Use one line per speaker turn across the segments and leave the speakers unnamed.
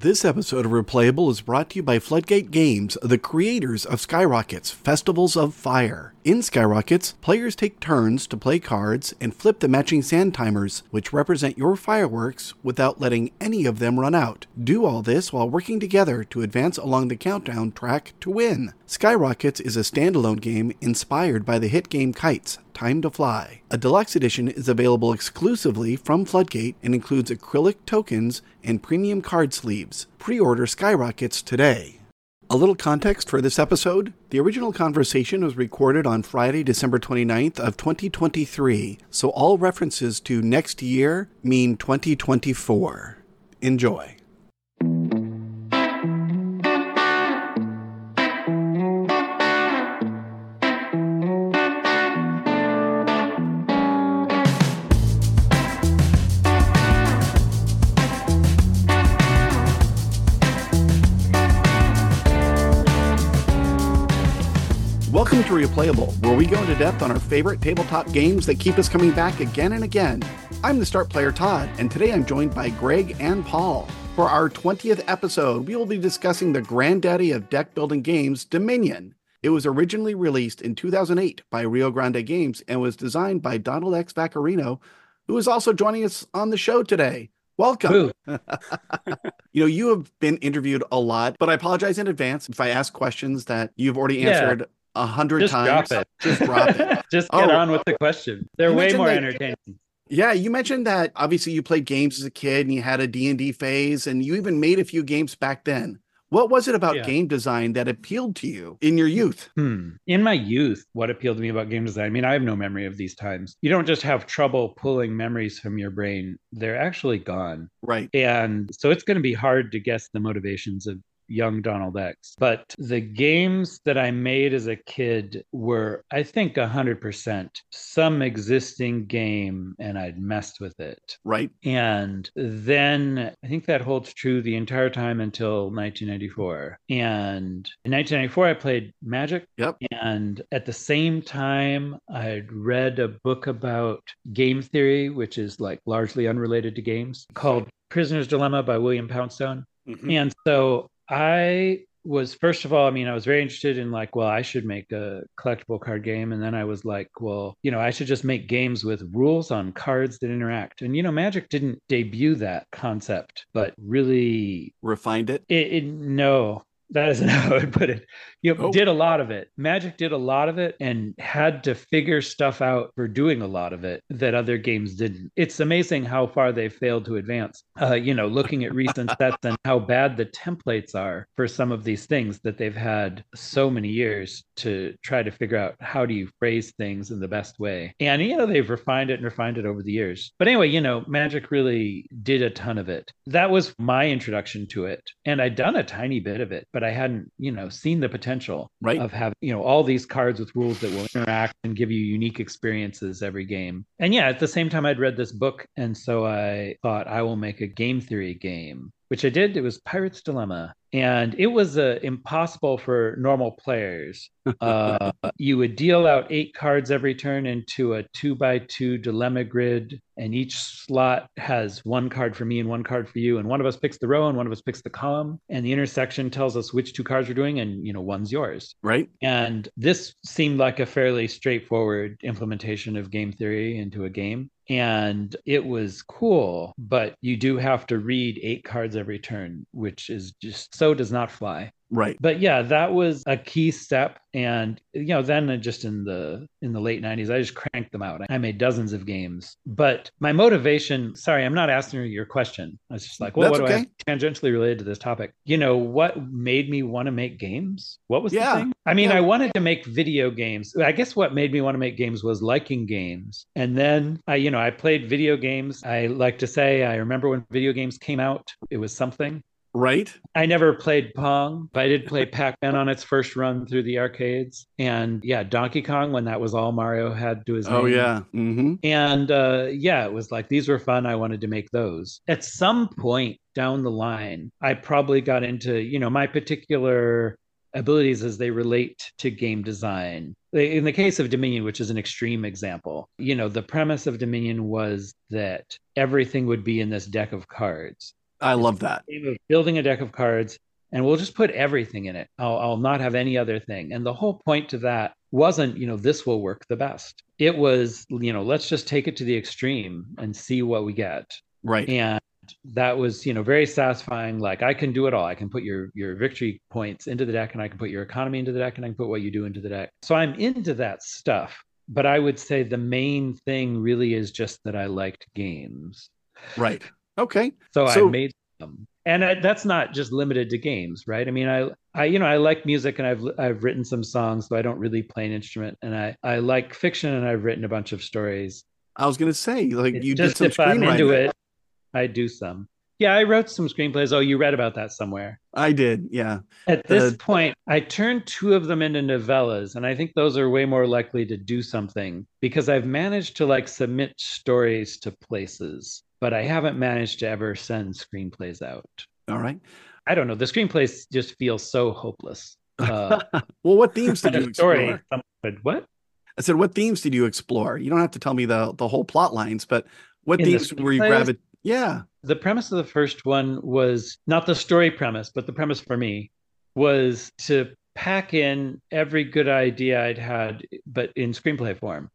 This episode of Replayable is brought to you by Floodgate Games, the creators of Skyrockets Festivals of Fire. In Skyrockets, players take turns to play cards and flip the matching sand timers, which represent your fireworks, without letting any of them run out. Do all this while working together to advance along the countdown track to win. Skyrockets is a standalone game inspired by the hit game Kites, Time to Fly. A deluxe edition is available exclusively from Floodgate and includes acrylic tokens and premium card sleeves. Pre-order Skyrockets today. A little context for this episode. The original conversation was recorded on Friday, December 29th of 2023, so all references to next year mean 2024. Enjoy. To Replayable, where we go into depth on our favorite tabletop games that keep us coming back again and again. I'm the start player Todd, and today I'm joined by Greg and Paul. For our 20th episode, we will be discussing the granddaddy of deck building games, Dominion. It was originally released in 2008 by Rio Grande Games and was designed by Donald X. Vaccarino, who is also joining us on the show today. Welcome. you know, you have been interviewed a lot, but I apologize in advance if I ask questions that you've already
Yeah.
A hundred times.
drop.
Just drop it.
Just
Oh.
get on with the question. They're way more
that-
entertaining.
Yeah, you mentioned that obviously you played games as a kid and you had a D&D phase and you even made a few games back then. What was it about
Yeah.
game design that appealed to you in your youth?
Hmm. In my youth, what appealed to me about game design? I mean, I have no memory of these times. You don't just have trouble pulling memories from your brain, they're actually gone.
Right.
And so it's going to be hard to guess the motivations of young Donald X. But the games that I made as a kid were, I think, 100% some existing game, and I'd messed with it.
Right.
And then I think that holds true the entire time until 1994. And in 1994, I played Magic.
Yep.
And at the same time, I'd read a book about game theory, which is like largely unrelated to games, called Prisoner's Dilemma by William Poundstone.
Mhm.
And so I was first of all, I mean, I was very interested in like, well, I should make a collectible card game. And then I was like, well, you know, I should just make games with rules on cards that interact. And you know, Magic didn't debut that concept, but really
Refined it.
it, it no, that isn't how I would put it. You know,
Oh.
did a lot of it. Magic did a lot of it and had to figure stuff out for doing a lot of it that other games didn't. It's amazing how far they failed to advance. Uh, you know, looking at recent sets and how bad the templates are for some of these things that they've had so many years to try to figure out how do you phrase things in the best way. And you know, they've refined it and refined it over the years. But anyway, you know, Magic really did a ton of it. That was my introduction to it. And I'd done a tiny bit of it, but I hadn't, you know, seen the potential
Right.
of having, you know, all these cards with rules that will interact and give you unique experiences every game. And yeah, at the same time, I'd read this book. And so I thought I will make a game theory game, which I did. It was Pirate's Dilemma. And it was uh, impossible for normal players. Uh, you would deal out eight cards every turn into a two by two dilemma grid, and each slot has one card for me and one card for you. And one of us picks the row and one of us picks the column. And the intersection tells us which two cards we're doing, and you know, one's yours.
Right.
And this seemed like a fairly straightforward implementation of game theory into a game. And it was cool, but you do have to read eight cards every turn, which is just so does not fly.
Right.
But yeah, that was a key step. And you know, then just in the in the late 90s, I just cranked them out. I made dozens of games. But my motivation, sorry, I'm not asking your question. I was just like, well,
That's
what do I tangentially related to this topic? You know, what made me want to make games? What was
Yeah.
the thing? I mean,
Yeah.
I wanted to make video games. I guess what made me want to make games was liking games. And then I, you know, I played video games. I like to say I remember when video games came out, it was something.
Right.
I never played Pong, but I did play Pac Man on its first run through the arcades. And yeah, Donkey Kong when that was all Mario had to his
Oh
name.
yeah. Mm-hmm.
And uh, yeah, it was like these were fun. I wanted to make those. At some point down the line, I probably got into, you know, my particular abilities as they relate to game design. In the case of Dominion, which is an extreme example, you know, the premise of Dominion was that everything would be in this deck of cards.
I love that.
Building a deck of cards, and we'll just put everything in it. I'll, I'll not have any other thing. And the whole point to that wasn't, you know, this will work the best. It was, you know, let's just take it to the extreme and see what we get.
Right.
And that was, you know, very satisfying. Like I can do it all. I can put your your victory points into the deck, and I can put your economy into the deck, and I can put what you do into the deck. So I'm into that stuff. But I would say the main thing really is just that I liked games.
Right. Okay.
So, so I made them. And I, that's not just limited to games, right? I mean, I, I, you know, I like music and I've, I've written some songs, though I don't really play an instrument. And I, I like fiction and I've written a bunch of stories.
I was going to say, like,
it's
you
just
did some
if I'm into
screenwriting.
it, I do some. Yeah, I wrote some screenplays. Oh, you read about that somewhere.
I did. Yeah.
At this
Uh,
point, I turned two of them into novellas, and I think those are way more likely to do something because I've managed to like submit stories to places, but I haven't managed to ever send screenplays out.
All right.
I don't know. The screenplays just feel so hopeless. Uh,
well, what themes did you
story.
explore?
said, what?
I said, what themes did you explore? You don't have to tell me the the whole plot lines, but what
In the
themes were you grabbing? Yeah.
The premise of the first one was not the story premise, but the premise for me was to pack in every good idea I'd had, but in screenplay form.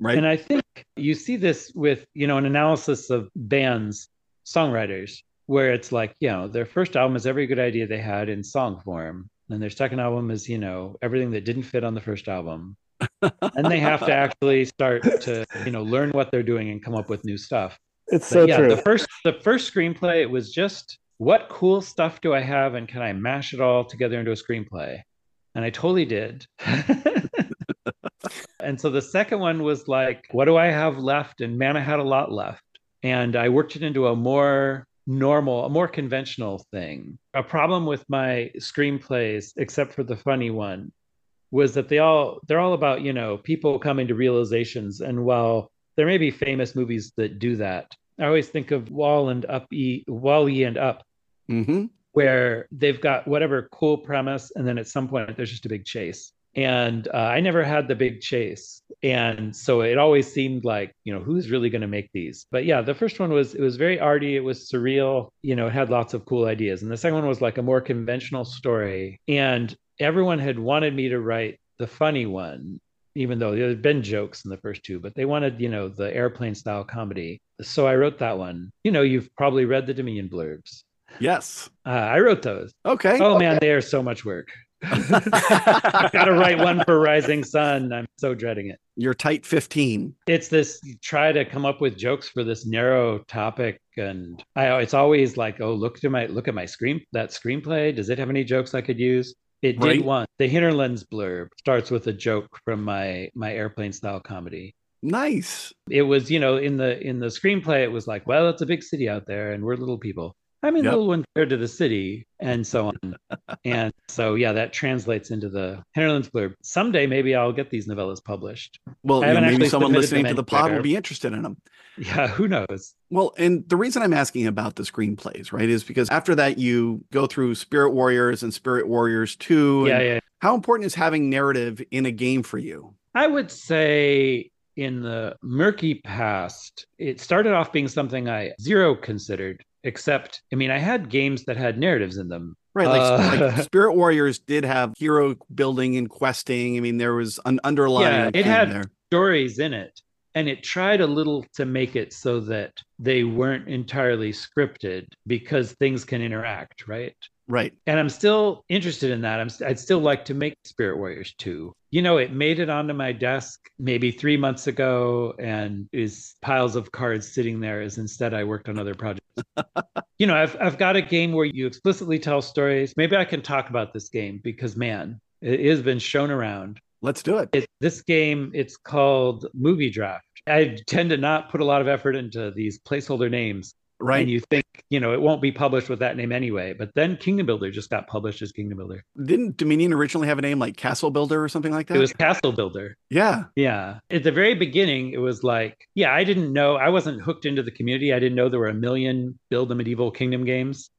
Right.
And I think you see this with, you know, an analysis of bands, songwriters, where it's like, you know, their first album is every good idea they had in song form. And their second album is, you know, everything that didn't fit on the first album. and they have to actually start to, you know, learn what they're doing and come up with new stuff.
It's
But
so
yeah,
true.
the first the first screenplay it was just what cool stuff do I have and can I mash it all together into a screenplay? And I totally did. and so the second one was like, what do I have left? And man, I had a lot left. And I worked it into a more normal, a more conventional thing. A problem with my screenplays, except for the funny one, was that they all they're all about, you know, people coming to realizations. And while there may be famous movies that do that, I always think of Wall and Up E Wall-E and Up,
hmm
where they've got whatever cool premise, and then at some point there's just a big chase. And uh, I never had the big chase, and so it always seemed like you know who's really going to make these. But yeah, the first one was it was very arty, it was surreal, you know, it had lots of cool ideas, and the second one was like a more conventional story. And everyone had wanted me to write the funny one, even though there had been jokes in the first two, but they wanted you know the airplane style comedy. So I wrote that one. You know, you've probably read the Dominion blurbs.
Yes.
Uh, I wrote those.
Okay.
Oh man, they are so much work. I've got to write one for Rising Sun. I'm so dreading it.
You're tight 15.
It's this try to come up with jokes for this narrow topic, and I it's always like, oh, look to my look at my screen that screenplay. Does it have any jokes I could use? It
Right.
did one. The Hinterlands blurb starts with a joke from my my airplane style comedy.
Nice.
It was, you know, in the in the screenplay, it was like, well, it's a big city out there, and we're little people. I mean,
Yep.
little one compared to the city, and so on. and so, yeah, that translates into the Hinterlands blurb. Someday, maybe I'll get these novellas published.
Well,
I
you know, maybe someone listening to the pod will be interested in them.
Yeah, who knows?
Well, and the reason I'm asking about the screenplays, right, is because after that you go through Spirit Warriors and Spirit Warriors 2.
Yeah, yeah.
How important is having narrative in a game for you?
I would say in the murky past, it started off being something I zero considered, except, I mean, I had games that had narratives in them.
Right, like,
Uh,
like Spirit Warriors did have hero building and questing. I mean, there was an underlying
Yeah, it had-
there.
stories in it and it tried a little to make it so that they weren't entirely scripted because things can interact right
Right.
and i'm still interested in that. I'm, st- i'd still like to make spirit warriors 2 you know it made it onto my desk maybe three months ago and is piles of cards sitting there as instead i worked on other projects. You know I've, I've got a game where you explicitly tell stories. Maybe i can talk about this game because man it has been shown around.
Let's do it.
it, this game it's called movie draft. I tend to not put a lot of effort into these placeholder names
Right.
and you think you know it won't be published with that name anyway but then kingdom builder just got published as kingdom builder
Didn't Dominion originally have a name like Castle Builder or something like that?
it was castle builder
yeah.
yeah at the very beginning it was like yeah i didn't know i wasn't hooked into the community i didn't know there were a million build a medieval kingdom games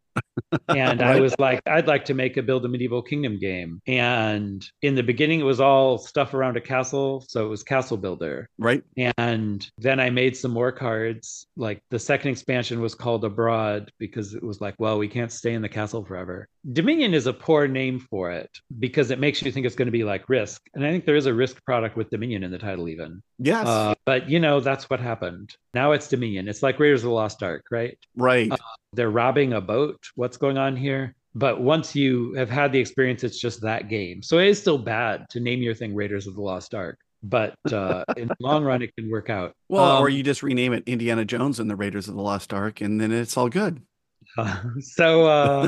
and right. I was like, I'd like to make a build a medieval kingdom game. And in the beginning, it was all stuff around a castle. So it was Castle Builder.
Right.
And then I made some more cards. Like the second expansion was called Abroad because it was like, well, we can't stay in the castle forever. Dominion is a poor name for it because it makes you think it's going to be like Risk. And I think there is a Risk product with Dominion in the title, even.
Yes. Uh,
but, you know, that's what happened. Now it's Dominion. It's like Raiders of the Lost Ark, right?
Right. Uh,
they're robbing a boat. What's going on here? But once you have had the experience, it's just that game. So it is still bad to name your thing Raiders of the Lost Ark. But uh, in the long run, it can work out.
Well, um, or you just rename it Indiana Jones and the Raiders of the Lost Ark, and then it's all good.
Uh, so, uh,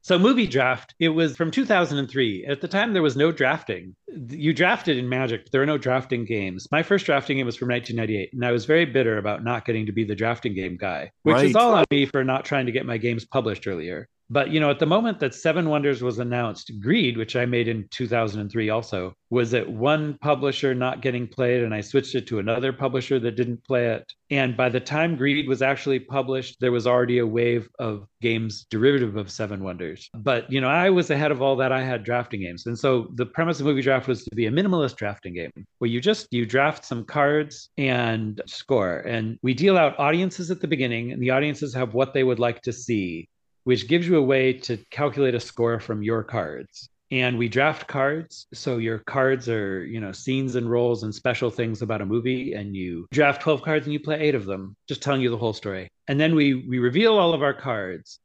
so movie draft. It was from 2003. At the time, there was no drafting. You drafted in Magic. There are no drafting games. My first drafting game was from 1998, and I was very bitter about not getting to be the drafting game guy, which right. is all on me for not trying to get my games published earlier. But you know, at the moment that Seven Wonders was announced, Greed, which I made in 2003 also, was at one publisher not getting played, and I switched it to another publisher that didn't play it. And by the time Greed was actually published, there was already a wave of games derivative of Seven Wonders. But you know, I was ahead of all that. I had drafting games, and so the premise of Movie Draft was to be a minimalist drafting game where you just you draft some cards and score, and we deal out audiences at the beginning, and the audiences have what they would like to see which gives you a way to calculate a score from your cards. And we draft cards. So your cards are, you know, scenes and roles and special things about a movie. And you draft 12 cards and you play eight of them, just telling you the whole story. And then we we reveal all of our cards.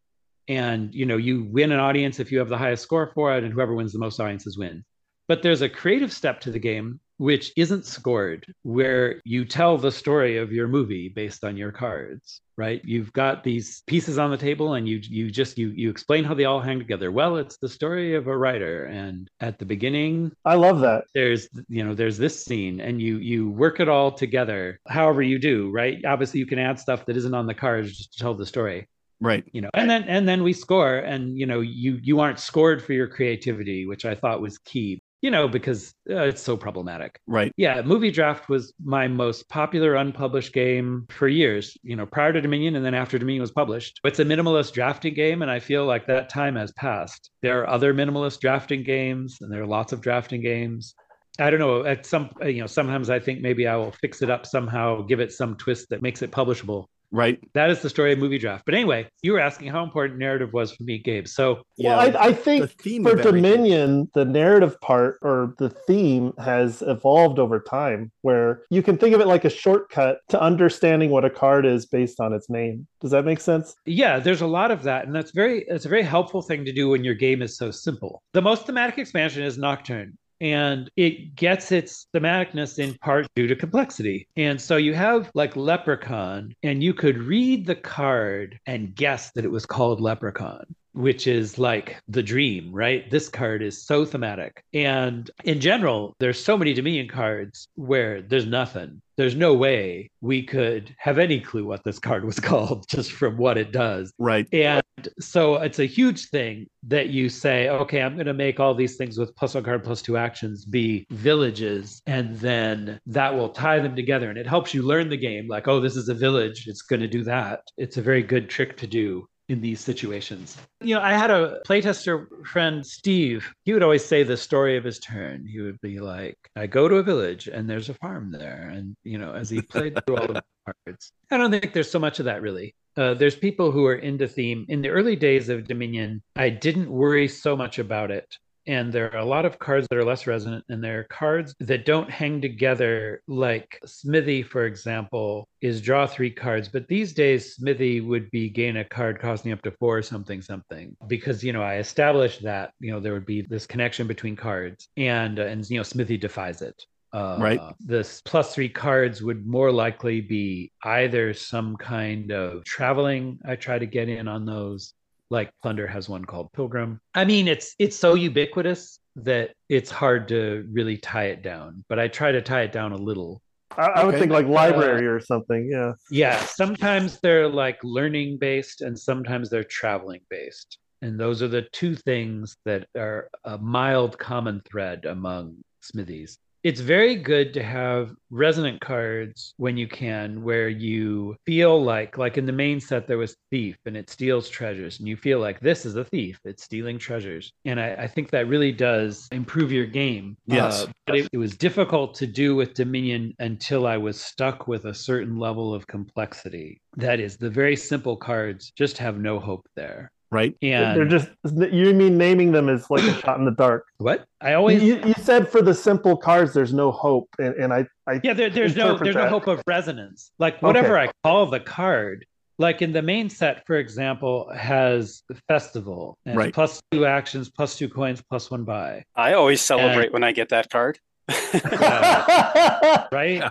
And you know, you win an audience if you have the highest score for it, and whoever wins the most audiences win. But there's a creative step to the game which isn't scored, where you tell the story of your movie based on your cards, right? You've got these pieces on the table and you you just you you explain how they all hang together. Well, it's the story of a writer and at the beginning
I love that.
There's you know, there's this scene and you you work it all together however you do, right? Obviously you can add stuff that isn't on the cards just to tell the story
right
you know and then and then we score and you know you you aren't scored for your creativity which i thought was key you know, because uh, it's so problematic.
Right.
Yeah, Movie Draft was my most popular unpublished game for years, you know, prior to Dominion and then after Dominion was published. It's a minimalist drafting game, and I feel like that time has passed. There are other minimalist drafting games, and there are lots of drafting games. I don't know. At some, you know, sometimes I think maybe I will fix it up somehow, give it some twist that makes it publishable.
Right.
That is the story of movie draft. But anyway, you were asking how important narrative was for me, Gabe. So
yeah, well, I, I, think for Dominion, the narrative part or the theme has evolved over time, where you can think of it like a shortcut to understanding what a card is based on its name. Does that make sense?
Yeah, there's a lot of that, and that's very it's a very helpful thing to do when your game is so simple. The most thematic expansion is Nocturne and it gets its thematicness in part due to complexity. And so you have like Leprechaun, and you could read the card and guess that it was called Leprechaun which is like the dream, right? This card is so thematic. And in general, there's so many Dominion cards where there's nothing. There's no way we could have any clue what this card was called just from what it does.
Right.
And so it's a huge thing that you say, okay, I'm going to make all these things with plus one card plus two actions be villages. And then that will tie them together. And it helps you learn the game like, oh, this is a village. It's going to do that. It's a very good trick to do in these situations. You know, I had a playtester friend, Steve. He would always say the story of his turn. He would be like, I go to a village and there's a farm there. And, you know, as he played through all the cards, I don't think there's so much of that really. Uh, there's people who are into theme. In the early days of Dominion, I didn't worry so much about it and there are a lot of cards that are less resonant and there are cards that don't hang together like smithy for example is draw three cards but these days smithy would be gain a card costing up to four something something because you know i established that you know there would be this connection between cards and uh, and you know smithy defies it
uh, right.
This plus three cards would more likely be either some kind of traveling. I try to get in on those, like Plunder has one called Pilgrim. I mean, it's it's so ubiquitous that it's hard to really tie it down, but I try to tie it down a little.
I, I would think like library uh, or something. Yeah.
Yeah. Sometimes they're like learning based, and sometimes they're traveling based, and those are the two things that are a mild common thread among smithies. It's very good to have resonant cards when you can where you feel like like in the main set there was thief and it steals treasures and you feel like this is a thief it's stealing treasures. And i, I think that really does improve your game.
Yes. uh,
but it, it was difficult to do with dominion until i was stuck with a certain level of complexity. That is the very simple cards just have no hope there
right?
Yeah, they're just you mean naming them is like a shot in the dark.
What I always
you, you said for the simple cards, there's no hope, and, and I, I
yeah, there, there's no there's that. no hope of resonance. Like whatever okay. I call the card, like in the main set, for example, has festival and right. plus two actions, plus two coins, plus one buy.
I always celebrate and, when I get that card.
right?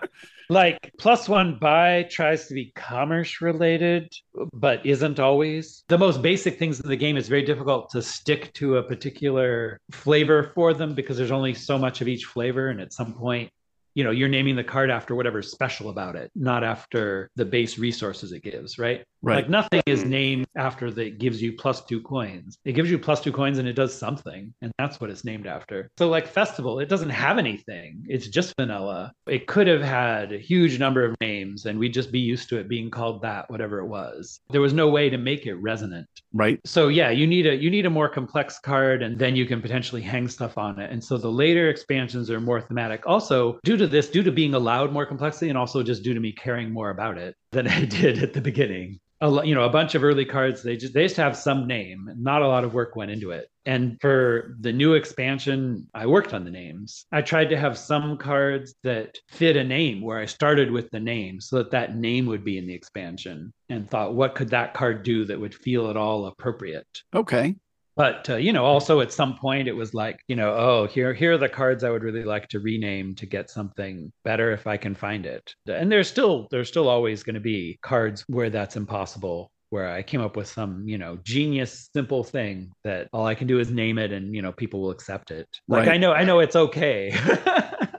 Like plus one buy tries to be commerce related but isn't always. The most basic things in the game is very difficult to stick to a particular flavor for them because there's only so much of each flavor. And at some point you know you're naming the card after whatever's special about it not after the base resources it gives right right. Like nothing is mm-hmm. named after that gives you plus two coins. It gives you plus two coins and it does something and that's what it's named after. So like festival it doesn't have anything. It's just vanilla. It could have had a huge number of names and we'd just be used to it being called that whatever it was. There was no way to make it resonant.
Right.
So yeah you need a you need a more complex card and then you can potentially hang stuff on it. And so the later expansions are more thematic. Also due to this, due to being allowed more complexity, and also just due to me caring more about it than I did at the beginning. A, you know, a bunch of early cards, they just they just have some name. Not a lot of work went into it. And for the new expansion, I worked on the names. I tried to have some cards that fit a name where I started with the name so that that name would be in the expansion and thought, what could that card do that would feel at all appropriate?
Okay
but uh, you know also at some point it was like you know oh here here are the cards i would really like to rename to get something better if i can find it. And there's still there's still always going to be cards where that's impossible where i came up with some you know genius simple thing that all i can do is name it and you know people will accept it. Like right. i know i know it's okay.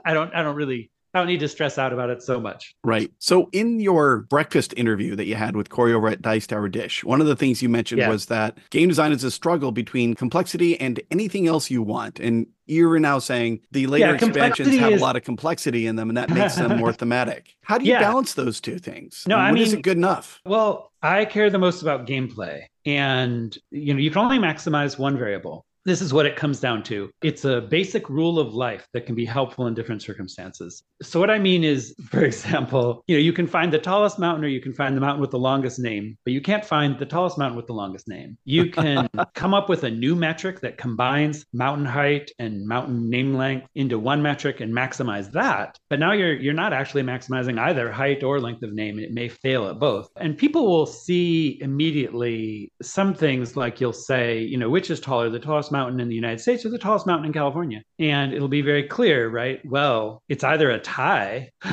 I don't i don't really I don't need to stress out about it so much.
Right. So, in your breakfast interview that you had with Corey over at Dice Tower Dish, one of the things you mentioned yeah. was that game design is a struggle between complexity and anything else you want. And you're now saying the later yeah, expansions have is... a lot of complexity in them, and that makes them more thematic. How do you yeah. balance those two things?
No, I
mean,
is
it good enough?
Well, I care the most about gameplay, and you know, you can only maximize one variable this is what it comes down to. It's a basic rule of life that can be helpful in different circumstances. So what I mean is, for example, you know, you can find the tallest mountain or you can find the mountain with the longest name, but you can't find the tallest mountain with the longest name. You can come up with a new metric that combines mountain height and mountain name length into one metric and maximize that. But now you're you're not actually maximizing either height or length of name. It may fail at both. And people will see immediately some things like you'll say, you know, which is taller, the tallest mountain mountain in the United States or the tallest mountain in California. And it'll be very clear, right? Well, it's either a tie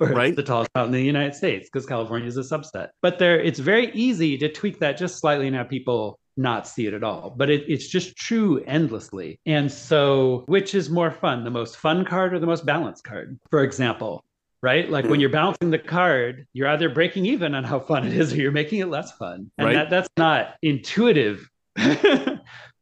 or right. the tallest mountain in the United States because California is a subset. But there, it's very easy to tweak that just slightly and have people not see it at all. But it, it's just true endlessly. And so, which is more fun, the most fun card or the most balanced card? For example, right? Like when hmm. you're balancing the card, you're either breaking even on how fun it is or you're making it less fun. And right. that, that's not intuitive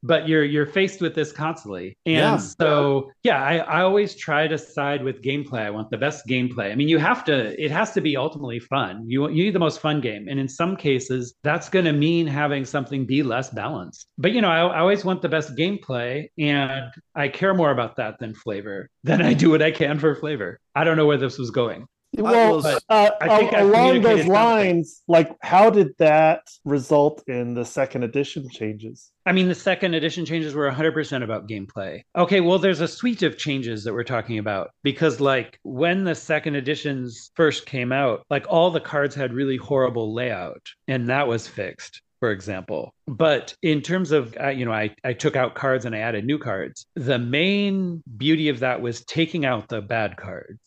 but you're you're faced with this constantly. And yeah. so yeah I, I always try to side with gameplay. I want the best gameplay. I mean you have to it has to be ultimately fun. You, you need the most fun game. And in some cases that's going to mean having something be less balanced. But you know I, I always want the best gameplay and i care more about that than flavor than i do what i can for flavor. I don't know where this was going
well, uh, along those lines, like how did that result in the second edition changes?
I mean, the second edition changes were 100% about gameplay. Okay, well, there's a suite of changes that we're talking about because, like, when the second editions first came out, like, all the cards had really horrible layout, and that was fixed for example. But in terms of, uh, you know, I, I took out cards and I added new cards. The main beauty of that was taking out the bad cards.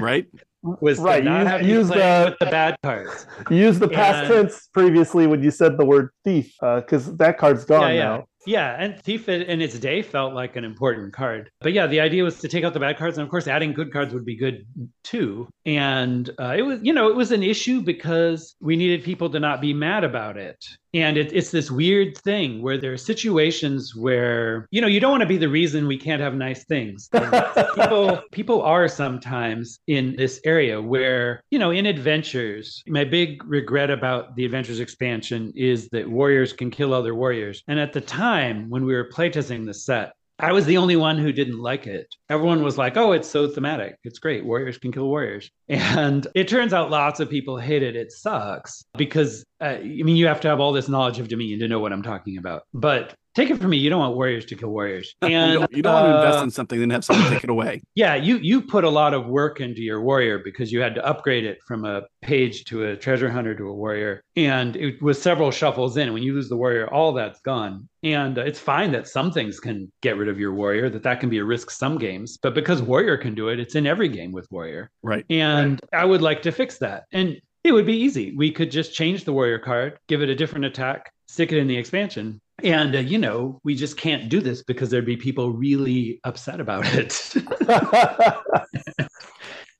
Right?
Was right. not use, use the, the bad cards.
Use the past and, tense previously when you said the word thief, because uh, that card's gone yeah, yeah. now.
Yeah, and Thief in its day felt like an important card. But yeah, the idea was to take out the bad cards, and of course, adding good cards would be good too. And uh, it was, you know, it was an issue because we needed people to not be mad about it. And it, it's this weird thing where there are situations where, you know, you don't want to be the reason we can't have nice things. people, people are sometimes in this area where, you know, in adventures, my big regret about the adventures expansion is that warriors can kill other warriors. And at the time when we were playtesting the set, I was the only one who didn't like it. Everyone was like, oh, it's so thematic. It's great. Warriors can kill warriors. And it turns out lots of people hate it. It sucks because, uh, I mean, you have to have all this knowledge of Dominion to know what I'm talking about. But take it from me, you don't want warriors to kill warriors. And
you don't, you don't uh, want to invest in something and have someone take it away.
Yeah, you you put a lot of work into your warrior because you had to upgrade it from a page to a treasure hunter to a warrior, and it was several shuffles in. When you lose the warrior, all that's gone. And uh, it's fine that some things can get rid of your warrior, that that can be a risk some games, but because warrior can do it, it's in every game with warrior.
Right.
And right. I would like to fix that. And it would be easy. We could just change the warrior card, give it a different attack, stick it in the expansion, and uh, you know we just can't do this because there'd be people really upset about it.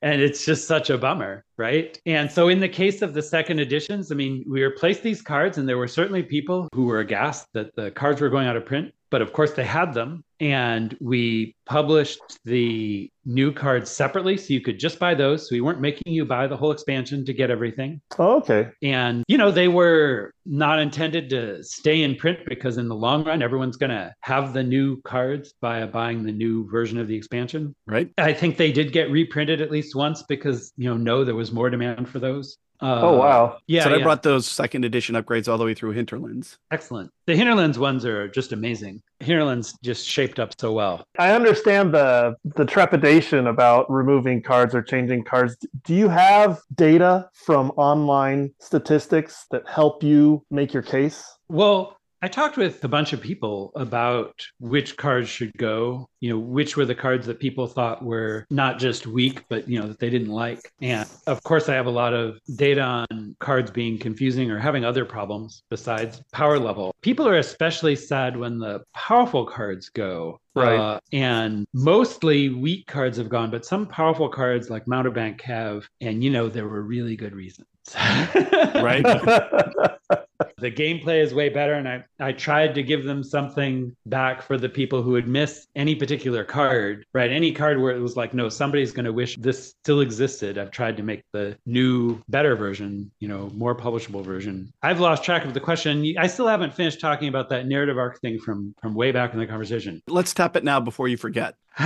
And it's just such a bummer right? And so in the case of the second editions i mean we replaced these cards and there were certainly people who were aghast that the cards were going out of print but of course they had them and we published the new cards separately. So you could just buy those. So we weren't making you buy the whole expansion to get everything.
Oh, okay.
And you know they were not intended to stay in print because in the long run everyone's going to have the new cards by buying the new version of the expansion.
Right.
I think they did get reprinted at least once because you know no there was more demand for those
uh, oh wow!
Yeah, so I brought those second edition upgrades all the way through Hinterlands.
Excellent. The Hinterlands ones are just amazing. Hinterlands just shaped up so well.
I understand the the trepidation about removing cards or changing cards. Do you have data from online statistics that help you make your case?
Well, I talked with a bunch of people about which cards should go, you know, which were the cards that people thought were not just weak, but, you know, that they didn't like. And of course, I have a lot of data on cards being confusing or having other problems besides power level. People are especially sad when the powerful cards go.
Right. Uh,
and mostly weak cards have gone, but some powerful cards like Mountebank have. And, you know, there were really good reasons.
right.
the gameplay is way better and I, I tried to give them something back for the people who would miss any particular card right? Any card where it was like no somebody's going to wish this still existed. I've tried to make the new better version you know more publishable version. I've lost track of the question. I still haven't finished talking about that narrative arc thing from from way back in the conversation.
Let's tap it now before you forget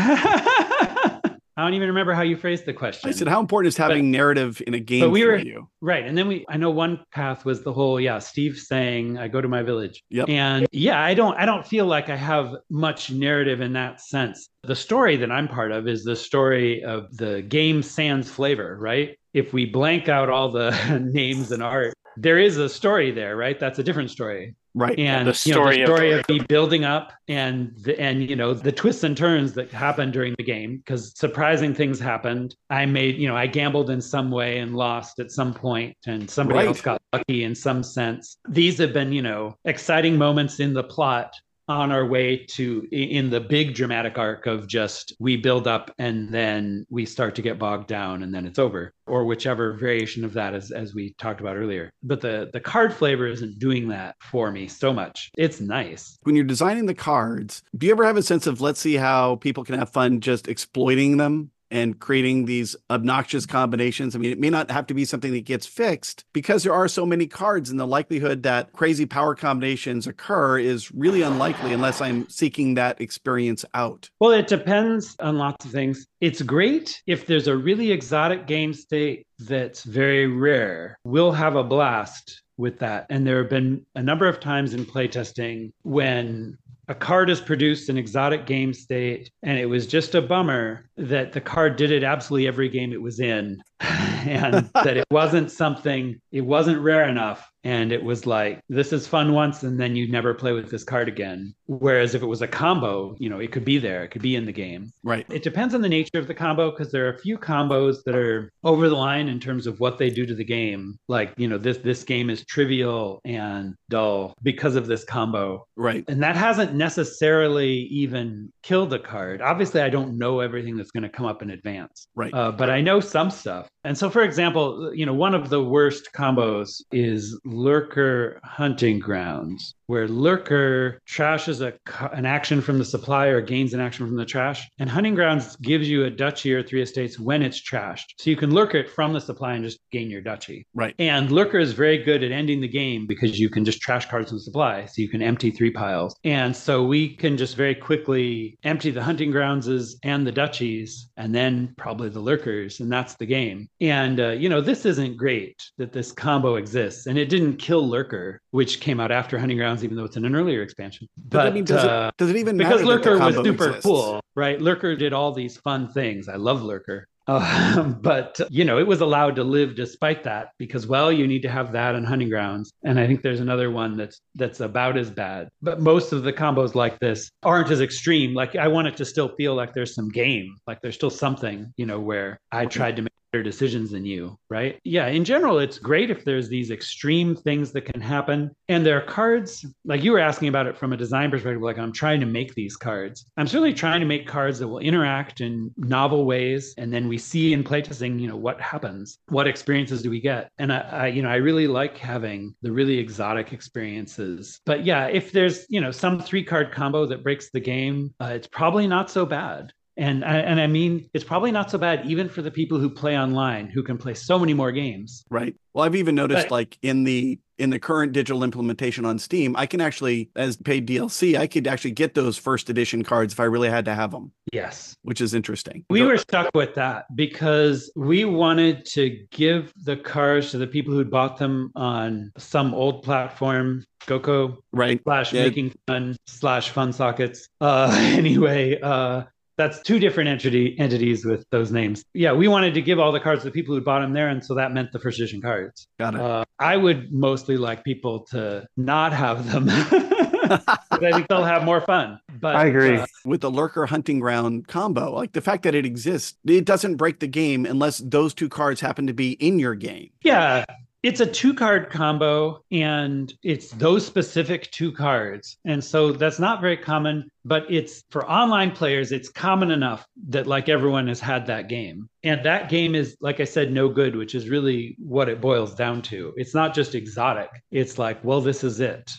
I don't even remember how you phrased the question.
I said, "How important is having but, narrative in a game?" But we were you?
right, and then we. I know one path was the whole, yeah. Steve saying, "I go to my village,"
yep.
and yeah, I don't. I don't feel like I have much narrative in that sense. The story that I'm part of is the story of the game sans flavor, right? If we blank out all the names and art, there is a story there, right? That's a different story.
Right.
And the story, you know, the story of, of me building up and the, and you know the twists and turns that happened during the game because surprising things happened. I made you know I gambled in some way and lost at some point, and somebody right. else got lucky in some sense. These have been you know exciting moments in the plot on our way to in the big dramatic arc of just we build up and then we start to get bogged down and then it's over or whichever variation of that as, as we talked about earlier. But the the card flavor isn't doing that for me so much. It's nice.
When you're designing the cards do you ever have a sense of let's see how people can have fun just exploiting them and creating these obnoxious combinations. I mean, it may not have to be something that gets fixed because there are so many cards, and the likelihood that crazy power combinations occur is really unlikely unless I'm seeking that experience out.
Well, it depends on lots of things. It's great if there's a really exotic game state that's very rare. We'll have a blast with that. And there have been a number of times in playtesting when a card is produced in exotic game state and it was just a bummer that the card did it absolutely every game it was in. And that it wasn't something, it wasn't rare enough and it was like this is fun once and then you never play with this card again. Whereas if it was a combo you know it could be there it could be in the game.
Right.
It depends on the nature of the combo because there are a few combos that are over the line in terms of what they do to the game. Like you know this this game is trivial and dull because of this combo.
Right.
And that hasn't necessarily even killed the card. Obviously i don't know everything that's going to come up in advance.
Right.
Uh, but i know some stuff and so for example you know one of the worst combos is lurker hunting grounds where lurker trashes a, an action from the supply or gains an action from the trash. And hunting grounds gives you a duchy or three estates when it's trashed. So you can lurker it from the supply and just gain your duchy
right.
And lurker is very good at ending the game because you can just trash cards from the supply. So you can empty three piles. And so we can just very quickly empty the hunting groundses and the duchies and then probably the lurkers. And that's the game. And uh, you know this isn't great that this combo exists. And it didn't kill lurker which came out after hunting grounds even though it's in an earlier expansion.
But, but I mean, does, uh, it, does it even
because lurker was super
exists?
cool right? Lurker did all these fun things. I love lurker. Uh, but you know it was allowed to live despite that because well you need to have that and hunting grounds. And i think there's another one that's that's about as bad. But most of the combos like this aren't as extreme. Like i want it to still feel like there's some game like there's still something you know where i tried to make better decisions than you, right? Yeah, in general, it's great if there's these extreme things that can happen. And there are cards, like you were asking about it from a design perspective, like I'm trying to make these cards. I'm certainly trying to make cards that will interact in novel ways. And then we see in playtesting, you know, what happens, what experiences do we get? And I, I you know, I really like having the really exotic experiences. But yeah, if there's, you know, some three card combo that breaks the game, uh, it's probably not so bad and and I mean it's probably not so bad even for the people who play online who can play so many more games.
Right. Well, I've even noticed but, like in the in the current digital implementation on Steam, I can actually as paid DLC, I could actually get those first edition cards if I really had to have them.
Yes.
Which is interesting.
We were stuck with that because we wanted to give the cards to the people who'd bought them on some old platform Goko
right
slash yeah. making fun slash fun sockets. Uh anyway, uh that's two different entity entities with those names. Yeah, we wanted to give all the cards to the people who bought them there, and so that meant the first edition cards.
Got it. Uh,
I would mostly like people to not have them. I think they'll have more fun. But
I agree uh,
with the lurker hunting ground combo. Like the fact that it exists, it doesn't break the game unless those two cards happen to be in your game.
Yeah, it's a two card combo and it's those specific two cards. And so that's not very common, but it's for online players, it's common enough that like everyone has had that game. And that game is, like I said, no good, which is really what it boils down to. It's not just exotic. It's like, well, this is it.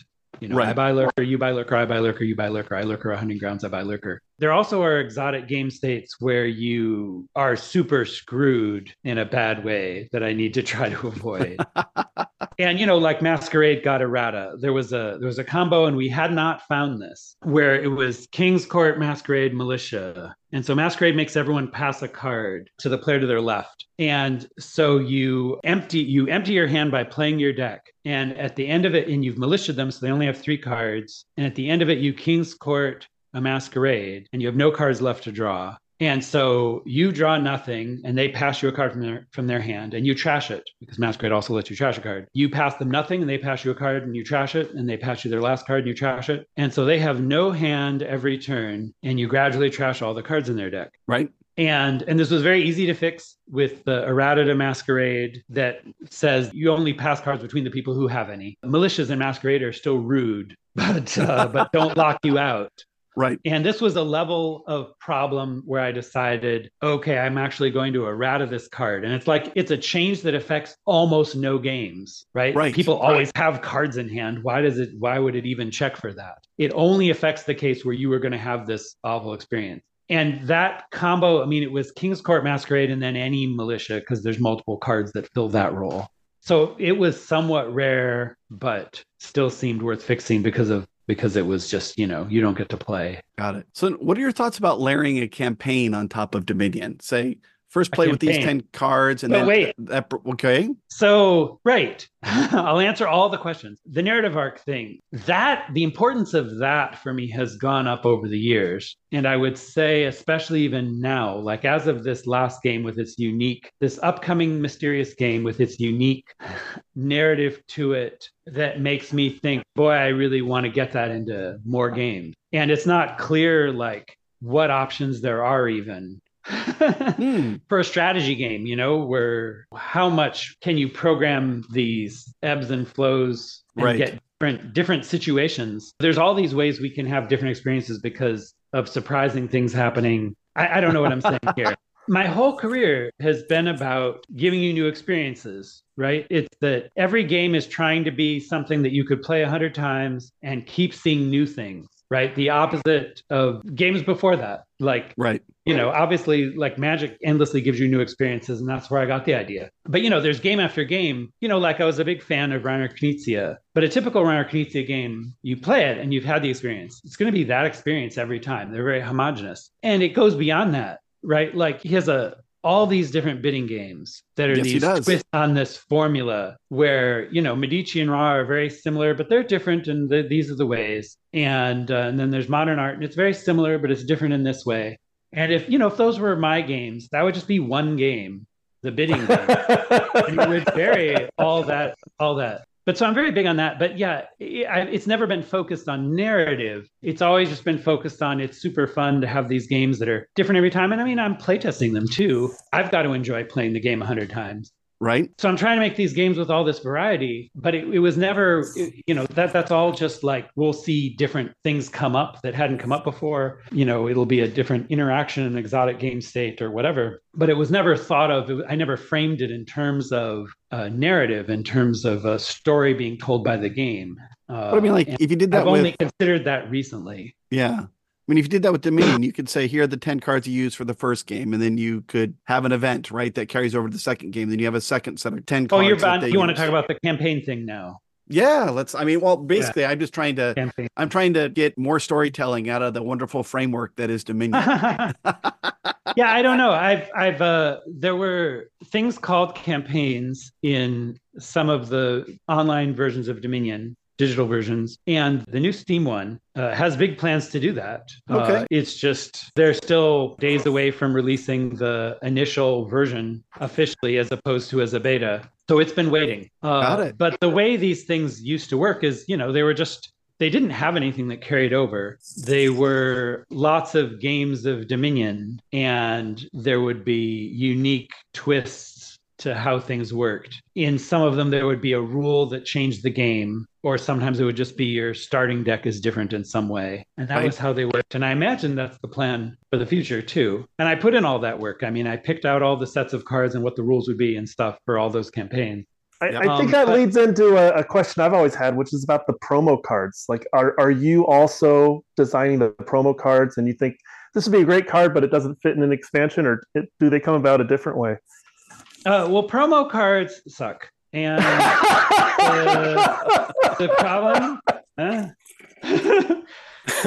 You know, right. I buy lurker, you buy lurker, I buy lurker, you buy lurker, I lurker a hunting grounds, I buy lurker. There also are exotic game states where you are super screwed in a bad way that I need to try to avoid. and you know, like Masquerade got errata. There was a there was a combo, and we had not found this where it was King's Court Masquerade Militia. And so Masquerade makes everyone pass a card to the player to their left. And so you empty you empty your hand by playing your deck. And at the end of it, and you've militia them, so they only have three cards. And at the end of it, you King's Court a masquerade and you have no cards left to draw. And so you draw nothing and they pass you a card from their from their hand and you trash it because masquerade also lets you trash a card. You pass them nothing and they pass you a card and you trash it and they pass you their last card and you trash it. And so they have no hand every turn and you gradually trash all the cards in their deck.
Right.
And and this was very easy to fix with the errata masquerade that says you only pass cards between the people who have any. Militias and masquerade are still rude, but uh, but don't lock you out.
Right.
And this was a level of problem where I decided, okay, I'm actually going to errata this card. And it's like it's a change that affects almost no games, right?
Right.
People always right. have cards in hand. Why does it why would it even check for that? It only affects the case where you were going to have this awful experience. And that combo, I mean, it was King's Court Masquerade and then any militia, because there's multiple cards that fill that role. So it was somewhat rare, but still seemed worth fixing because of because it was just you know you don't get to play.
Got it. So what are your thoughts about layering a campaign on top of dominion? Say first play with these 10 cards and
but
then
wait.
That, okay.
So, right. I'll answer all the questions. The narrative arc thing, that the importance of that for me has gone up over the years. And I would say, especially even now, like as of this last game with its unique, this upcoming mysterious game with its unique narrative to it that makes me think, boy, I really want to get that into more games. And it's not clear, like, what options there are even hmm. for a strategy game, you know, where how much can you program these ebbs and flows and
right.
get different different situations? There's all these ways we can have different experiences because of surprising things happening. I, I don't know what I'm saying here. My whole career has been about giving you new experiences, right? It's that every game is trying to be something that you could play a hundred times and keep seeing new things right? The opposite of games before that. Like,
right.
You know, obviously, like Magic endlessly gives you new experiences, and that's where I got the idea. But, you know, there's game after game. You know, like I was a big fan of Reiner Knizia, but a typical Reiner Knizia game, you play it and you've had the experience. It's going to be that experience every time. They're very homogenous. And it goes beyond that, right? Like he has a all these different bidding games that are
yes,
these twists on this formula where you know medici and ra are very similar but they're different and the, these are the ways and uh, and then there's modern art and it's very similar but it's different in this way and if you know if those were my games that would just be one game the bidding game and it would vary all that all that but so I'm very big on that. But yeah, it's never been focused on narrative. It's always just been focused on it's super fun to have these games that are different every time. And I mean, I'm playtesting them too. I've got to enjoy playing the game a hundred times
right?
So i'm trying to make these games with all this variety but it, it was never you know that that's all just like we'll see different things come up that hadn't come up before. You know it'll be a different interaction in exotic game state or whatever. But it was never thought of i never framed it in terms of a narrative in terms of a story being told by the game.
Uh, but i mean like if you did that
i've
with...
only considered that recently.
Yeah I mean, if you did that with Dominion, you could say, here are the 10 cards you use for the first game. And then you could have an event, right, that carries over to the second game. Then you have a second set of 10 cards.
Oh, you're bound, you use. want to talk about the campaign thing now.
Yeah, let's. I mean, well, basically, yeah. I'm just trying to. Campaign. I'm trying to get more storytelling out of the wonderful framework that is Dominion.
yeah, I don't know. I've, I've, uh, there were things called campaigns in some of the online versions of Dominion digital versions. And the new Steam one uh, has big plans to do that.
Okay.
Uh, it's just they're still days away from releasing the initial version officially as opposed to as a beta. So it's been waiting.
Uh, Got it.
But the way these things used to work is, you know, they were just they didn't have anything that carried over. They were lots of games of Dominion, and there would be unique twists to how things worked. In some of them, there would be a rule that changed the game, or sometimes it would just be your starting deck is different in some way. And that right. was how they worked. And I imagine that's the plan for the future too. And I put in all that work. I mean, I picked out all the sets of cards and what the rules would be and stuff for all those campaigns.
I, I think um, that but, leads into a, a, question I've always had, which is about the promo cards. Like, are are you also designing the promo cards, and you think this would be a great card, but it doesn't fit in an expansion, or it, do they come about a different way?
Uh, well, promo cards suck, and the, problem,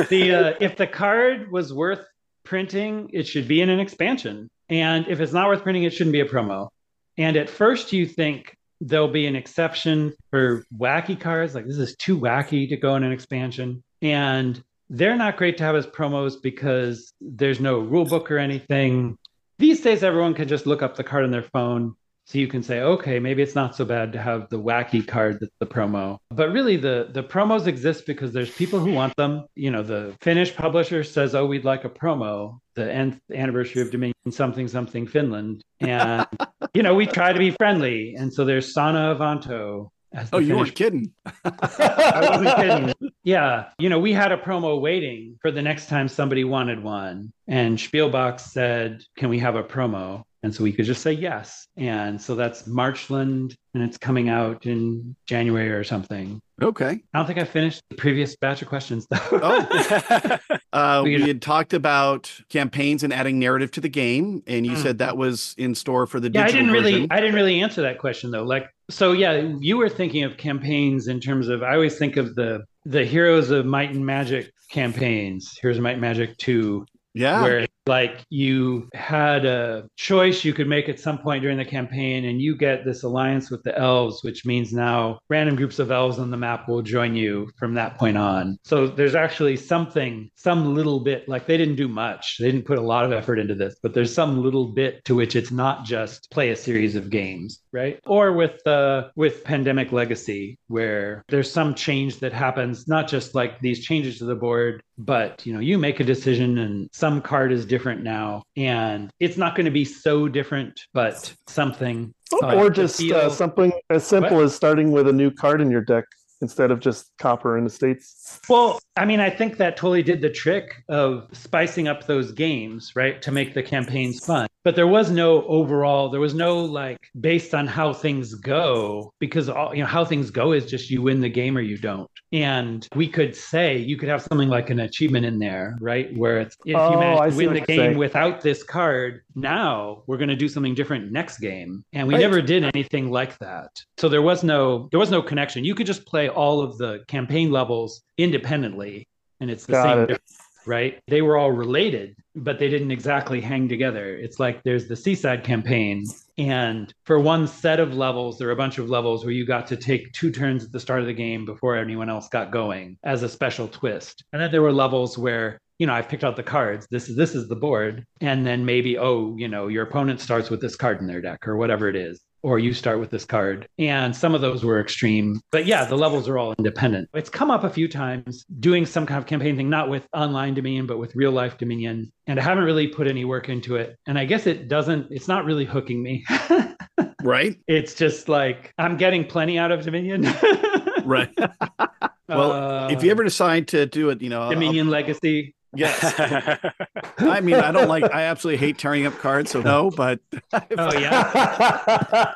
the uh, if the card was worth printing, it should be in an expansion, and if it's not worth printing, it shouldn't be a promo. And at first, you think there'll be an exception for wacky cards, like this is too wacky to go in an expansion, and they're not great to have as promos because there's no rule book or anything these days everyone can just look up the card on their phone so you can say okay maybe it's not so bad to have the wacky card that's the promo. But really the the promos exist because there's people who want them. You know the finnish publisher says oh we'd like a promo the nth anniversary of dominion something something finland. And you know we try to be friendly. And so there's Sauna Avanto
oh, you weren't kidding.
I wasn't kidding. Yeah. You know, we had a promo waiting for the next time somebody wanted one. And Spielbox said, Can we have a promo? And so we could just say yes. And so that's Marchland, and it's coming out in January or something.
Okay.
I don't think I finished the previous batch of questions, though.
oh. uh, we, had talked about campaigns and adding narrative to the game, and you mm. said that was in store for the
yeah,
I
didn't
version.
really, I didn't really answer that question though. Like, so yeah, you were thinking of campaigns in terms of. I always think of the the Heroes of Might and Magic campaigns. Heroes of Might and Magic Two
yeah.
Where Like you had a choice you could make at some point during the campaign, and you get this alliance with the elves, which means now random groups of elves on the map will join you from that point on. So there's actually something, some little bit, like they didn't do much. They didn't put a lot of effort into this, but there's some little bit to which it's not just play a series of games, right? Or with uh, with Pandemic Legacy, where there's some change that happens, not just like these changes to the board, but you know, you make a decision and some card is different now, and it's not going to be so different, but something.
Uh, or just uh, something as simple what? as starting with a new card in your deck instead of just copper in the states
well i mean i think that totally did the trick of spicing up those games right to make the campaigns fun but there was no overall there was no like based on how things go because all you know how things go is just you win the game or you don't. And we could say you could have something like an achievement in there right? Where it's if oh, you manage to win the game saying. without this card now we're going to do something different next game. And we right. never did anything like that. So there was no there was no connection. You could just play all of the campaign levels independently and it's the Got same it right? They were all related, but they didn't exactly hang together. It's like there's the Seaside campaign. And for one set of levels, there are a bunch of levels where you got to take two turns at the start of the game before anyone else got going as a special twist. And then there were levels where you know, I've picked out the cards. This is this is the board, and then maybe oh, you know, your opponent starts with this card in their deck or whatever it is or you start with this card. And some of those were extreme. But yeah, the levels are all independent. It's come up a few times doing some kind of campaign thing, not with online Dominion, but with real life Dominion. And I haven't really put any work into it. And I guess it doesn't, it's not really hooking me.
right.
It's just like I'm getting plenty out of Dominion.
right. well, uh, if you ever decide to do it, you know,
Dominion I'll... Legacy,
Yes. I mean, I don't like, I absolutely hate tearing up cards. So no, but.
oh, yeah.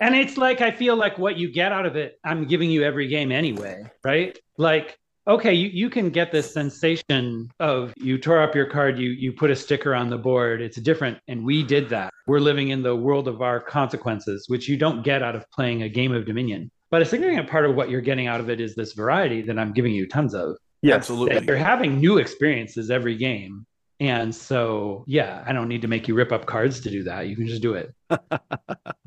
and it's like, I feel like what you get out of it, I'm giving you every game anyway, right? Like, okay, you, you can get this sensation of you tore up your card, you you put a sticker on the board. It's different. And we did that. We're living in the world of our consequences, which you don't get out of playing a game of Dominion. But a significant part of what you're getting out of it is this variety that I'm giving you tons of.
Yeah, absolutely.
You're having new experiences every game. And so, yeah, I don't need to make you rip up cards to do that. You can just do it.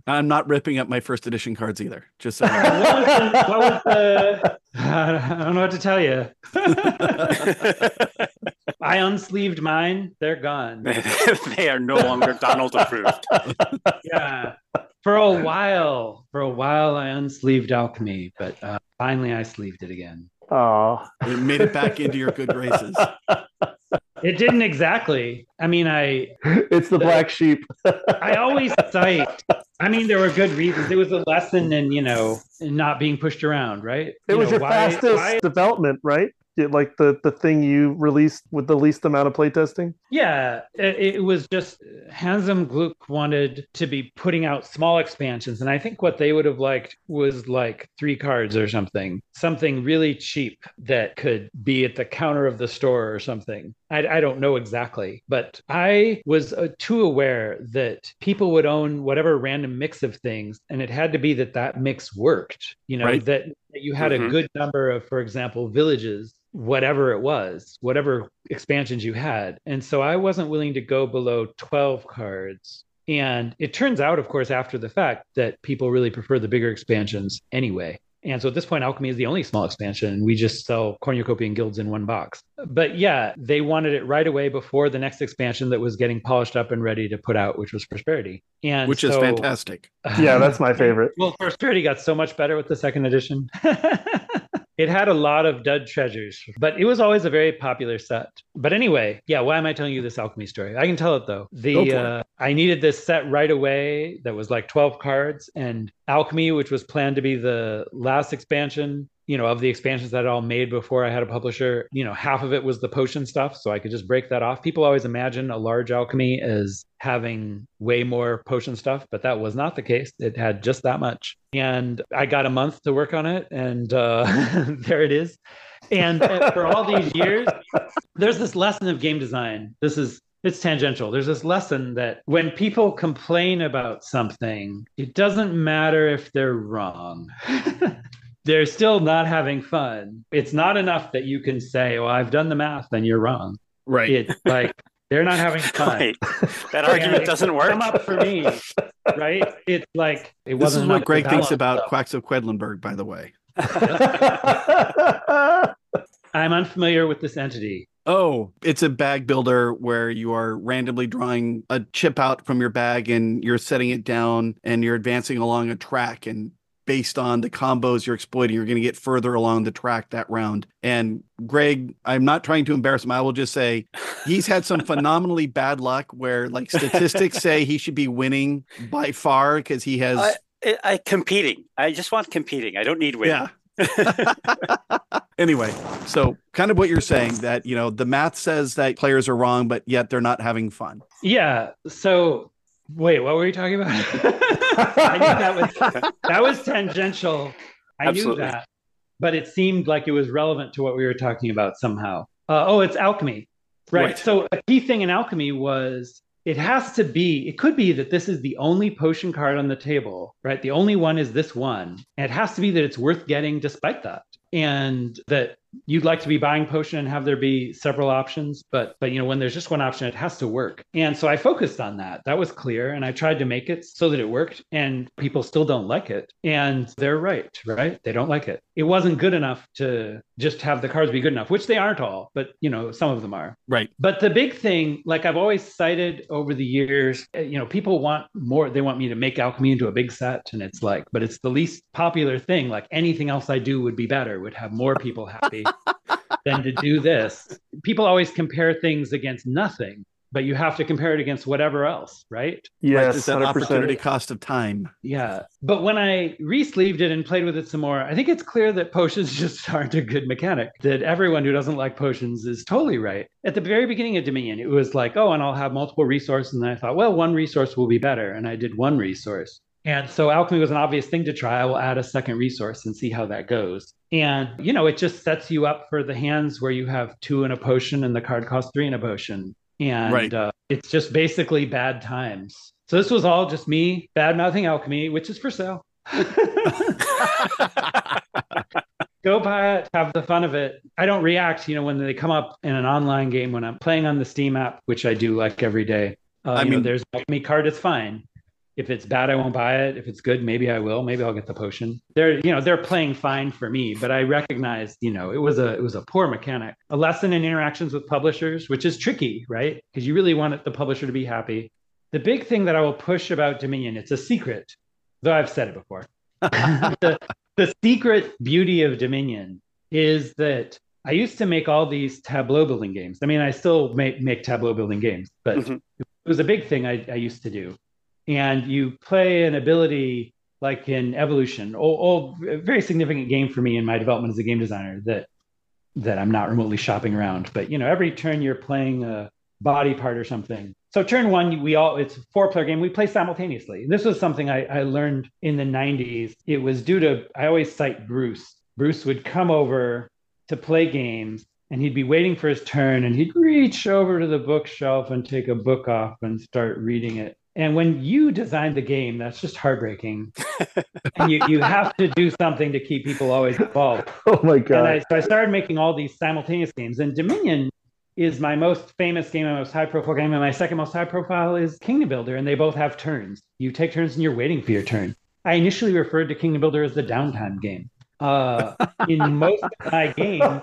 I'm not ripping up my first edition cards either. Just so
what, was the, what was the, I don't know what to tell you. I unsleeved mine. They're gone.
they are no longer Donald approved.
yeah. For a while, for a while, I unsleeved alchemy, but uh, finally, I sleeved it again.
Oh,
it made it back into your good graces.
It didn't exactly. I mean, I.
It's the black sheep.
I always cite. I mean, there were good reasons. It was a lesson in, you know, not being pushed around, right?
It you was know, your why, fastest why... development, right? Like the the thing you released with the least amount of playtesting?
Yeah, it, it, was just Hans im Glück wanted to be putting out small expansions, and I think what they would have liked was like three cards or something, something really cheap that could be at the counter of the store or something. I, I don't know exactly, but I was uh, too aware that people would own whatever random mix of things, and it had to be that that mix worked. You know right. that, that you had mm-hmm. a good number of, for example, villages whatever it was, whatever expansions you had. And so I wasn't willing to go below 12 cards. And it turns out, of course, after the fact, that people really prefer the bigger expansions anyway. And so at this point, Alchemy is the only small expansion. We just sell Cornucopia and Guilds in one box. But yeah, they wanted it right away before the next expansion that was getting polished up and ready to put out, which was Prosperity. And
which so, is fantastic.
yeah, that's my favorite.
well, Prosperity got so much better with the second edition. It had a lot of dud treasures, but it was always a very popular set. But anyway, yeah, why am I telling you this alchemy story? I can tell it though. The uh, I needed this set right away that was like 12 cards and alchemy, which was planned to be the last expansion, you know, of the expansions that I all made before I had a publisher, you know, half of it was the potion stuff. So I could just break that off. People always imagine a large alchemy as having way more potion stuff, but that was not the case. It had just that much. And I got a month to work on it. And uh, there it is. And for all these years, there's this lesson of game design. This is it's tangential. There's this lesson that when people complain about something, it doesn't matter if they're wrong. they're still not having fun. It's not enough that you can say, "Well, I've done the math," then you're wrong.
Right.
It's like They're not having fun.
Wait, that argument doesn't work.
Come up for me, right? It's like it
This
wasn't.
is what Greg thinks about
so-
Quacks of Quedlinburg, by the way.
I'm unfamiliar with this entity.
Oh, it's a bag builder where you are randomly drawing a chip out from your bag and you're setting it down and you're advancing along a track. And based on the combos you're exploiting, you're going to get further along the track that round. And Greg, I'm not trying to embarrass him. I will just say he's had some phenomenally bad luck where, like, statistics say he should be winning by far because he has.
I, I, I competing. I just want competing. I don't need winning.
yeah. anyway, so kind of what you're saying that, you know, the math says that players are wrong, but yet they're not having fun.
Yeah. So wait, what were you talking about? I knew that was that was tangential. I
Absolutely.
knew that, but it seemed like it was relevant to what we were talking about somehow. Uh, oh, it's alchemy, right.
Right.
So a key thing in alchemy was it has to be. It could be that this is the only potion card on the table, right? The only one is this one, and it has to be that it's worth getting despite that, and that you'd like to be buying potion and have there be several options but but you know when there's just one option it has to work and so i focused on that that was clear and i tried to make it so that it worked and people still don't like it and they're right right they don't like it it wasn't good enough to just have the cards be good enough which they aren't all but you know some of them are
Right.
but the big thing, like I've always cited over the years, uh, you know, people want more. They want me to make alchemy into a big set. And it's like, but it's the least popular thing. Like anything else I do would be better, would have more people happy than to do this. People always compare things against nothing, but you have to compare it against whatever else, right?
Right,
yes,
it's that
100%.
opportunity cost of time.
Yeah. But when I re-sleeved it and played with it some more, I think it's clear that potions just aren't a good mechanic. That everyone who doesn't like potions is totally right. At the very beginning of Dominion, it was like, oh, and I'll have multiple resources. And I thought, well, one resource will be better. And I did one resource. And so alchemy was an obvious thing to try. I will add a second resource and see how that goes. And, you know, it just sets you up for the hands where you have two in a potion and the card costs three in a potion. And
Right.
uh, it's just basically bad times. So this was all just me bad mouthing alchemy, which is for sale. Go buy it, have the fun of it. I don't react, you know, when they come up in an online game when I'm playing on the Steam app, which I do like every day. Uh,
I
you know,
mean-
there's alchemy card, it's fine. If it's bad, I won't buy it. If it's good, maybe I will. Maybe I'll get the potion. They're, you know, they're playing fine for me, but I recognized, you know, it was a it was a poor mechanic. A lesson in interactions with publishers, which is tricky, right? Because you really want the publisher to be happy. The big thing that I will push about Dominion, it's a secret, though I've said it before. the, the secret beauty of Dominion is that I used to make all these tableau building games. I mean, I still make, make tableau building games, but
Mhm.
it was a big thing I, I used to do. And you play an ability like in Evolution, old, old, very significant game for me in my development as a game designer that that I'm not remotely shopping around. But you know, every turn you're playing a body part or something. So turn one, we all it's a four player game. We play simultaneously. This was something I, I learned in the 90s. It was due to I always cite Bruce. Bruce would come over to play games and he'd be waiting for his turn and he'd reach over to the bookshelf and take a book off and start reading it. And when you design the game, that's just heartbreaking. and you, you have to do something to keep people always involved.
Oh my
And
god.
I, so I started making all these simultaneous games. And Dominion is my most famous game, my most high profile game. And my second most high profile is Kingdom Builder. And they both have turns. You take turns and you're waiting for your turn. I initially referred to Kingdom Builder as the downtime game. Uh, in most of my games,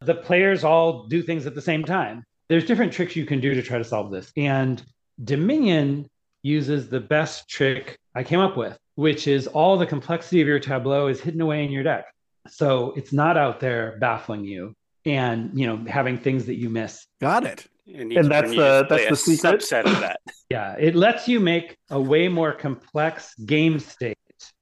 the players all do things at the same time. There's different tricks you can do to try to solve this. And Dominion uses the best trick I came up with, which is all the complexity of your tableau is hidden away in your deck. So it's not out there baffling you and you know having things that you miss.
Got it.
And,
And that's the- that's the secret?
subset of that.
Yeah, it lets you make a way more complex game state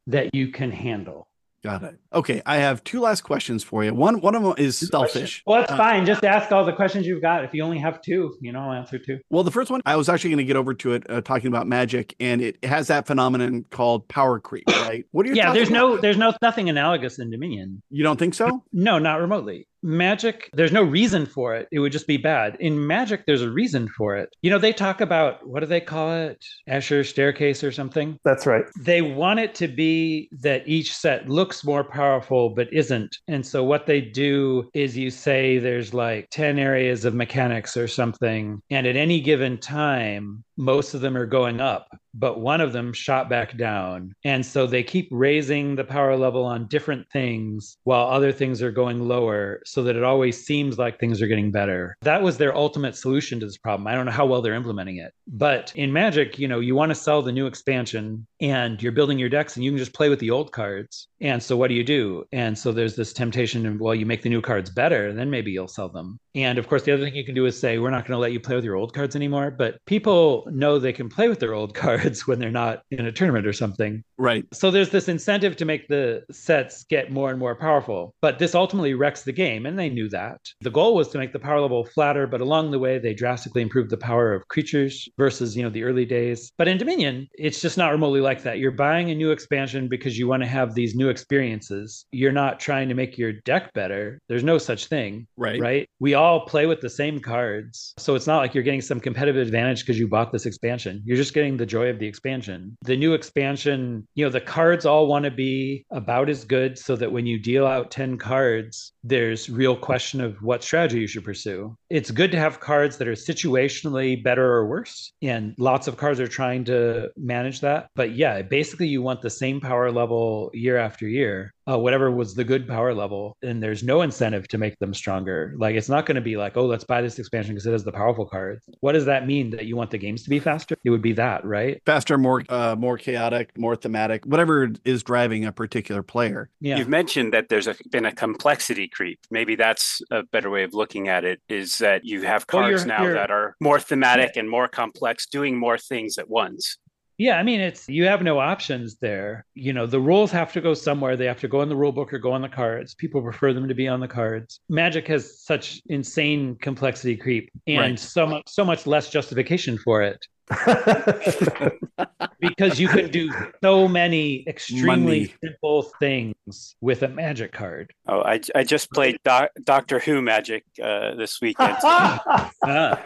that you can handle.
Got it. Okay, I have two last questions for you. One one of them is selfish.
Well, that's
Uh,
fine. Just ask all the questions you've got. If you only have two, you know, I'll answer two.
Well, the first one, I was actually going to get over to it uh, talking about magic, and it has that phenomenon called power creep, right? What are your
Yeah, there's
about
no, there's no nothing analogous in Dominion.
You don't think so?
No, not remotely. Magic, there's no reason for it. It would just be bad. In Magic, there's a reason for it. You know, they talk about what do they call it? Escher staircase or something.
That's right.
They want it to be that each set looks more powerful but isn't. And so what they do is you say there's like 10 areas of mechanics or something, and at any given time, most of them are going up, but one of them shot back down. And so they keep raising the power level on different things while other things are going lower so that it always seems like things are getting better. That was their ultimate solution to this problem. I don't know how well they're implementing it. But in Magic, you know, you want to sell the new expansion and you're building your decks and you can just play with the old cards. And so what do you do? And so there's this temptation well, you make the new cards better, then maybe you'll sell them. And of course, the other thing you can do is say, we're not going to let you play with your old cards anymore. But people know they can play with their old cards when they're not in a tournament or something.
Right.
So there's this incentive to make the sets get more and more powerful. But this ultimately wrecks the game. And they knew that. The goal was to make the power level flatter. But along the way, they drastically improved the power of creatures versus, you know, the early days. But in Dominion, it's just not remotely like that. You're buying a new expansion because you want to have these new experiences. You're not trying to make your deck better. There's no such thing.
Right.
Right. We all play with the same cards. So it's not like you're getting some competitive advantage because you bought this expansion. You're just getting the joy of the expansion. The new expansion, you know, the cards all want to be about as good so that when you deal out 10 cards, there's real question of what strategy you should pursue. It's good to have cards that are situationally better or worse. And lots of cards are trying to manage that. But yeah, basically you want the same power level year after year uh, whatever was the good power level, and there's no incentive to make them stronger. Like it's not going to be like, oh, let's buy this expansion because it has the powerful cards. What does that mean? That you want the games to be faster? It would be that, right?
Faster, more, uh, more chaotic, more thematic, whatever is driving a particular player.
Yeah. You've mentioned that there's a, been a complexity creep. Maybe that's a better way of looking at it. Is that you have cards well, you're, now you're, that are more thematic yeah. and more complex, doing more things at once.
Yeah, I mean, it's you have no options there. You know, the rules have to go somewhere. They have to go in the rule book or go on the cards. People prefer them to be on the cards. Magic has such insane complexity creep and right. so much so much less justification for it. because you can do so many extremely Money. simple things with a magic card.
Oh, I, I just played doc, Doctor Who Magic uh, this weekend. ah. uh,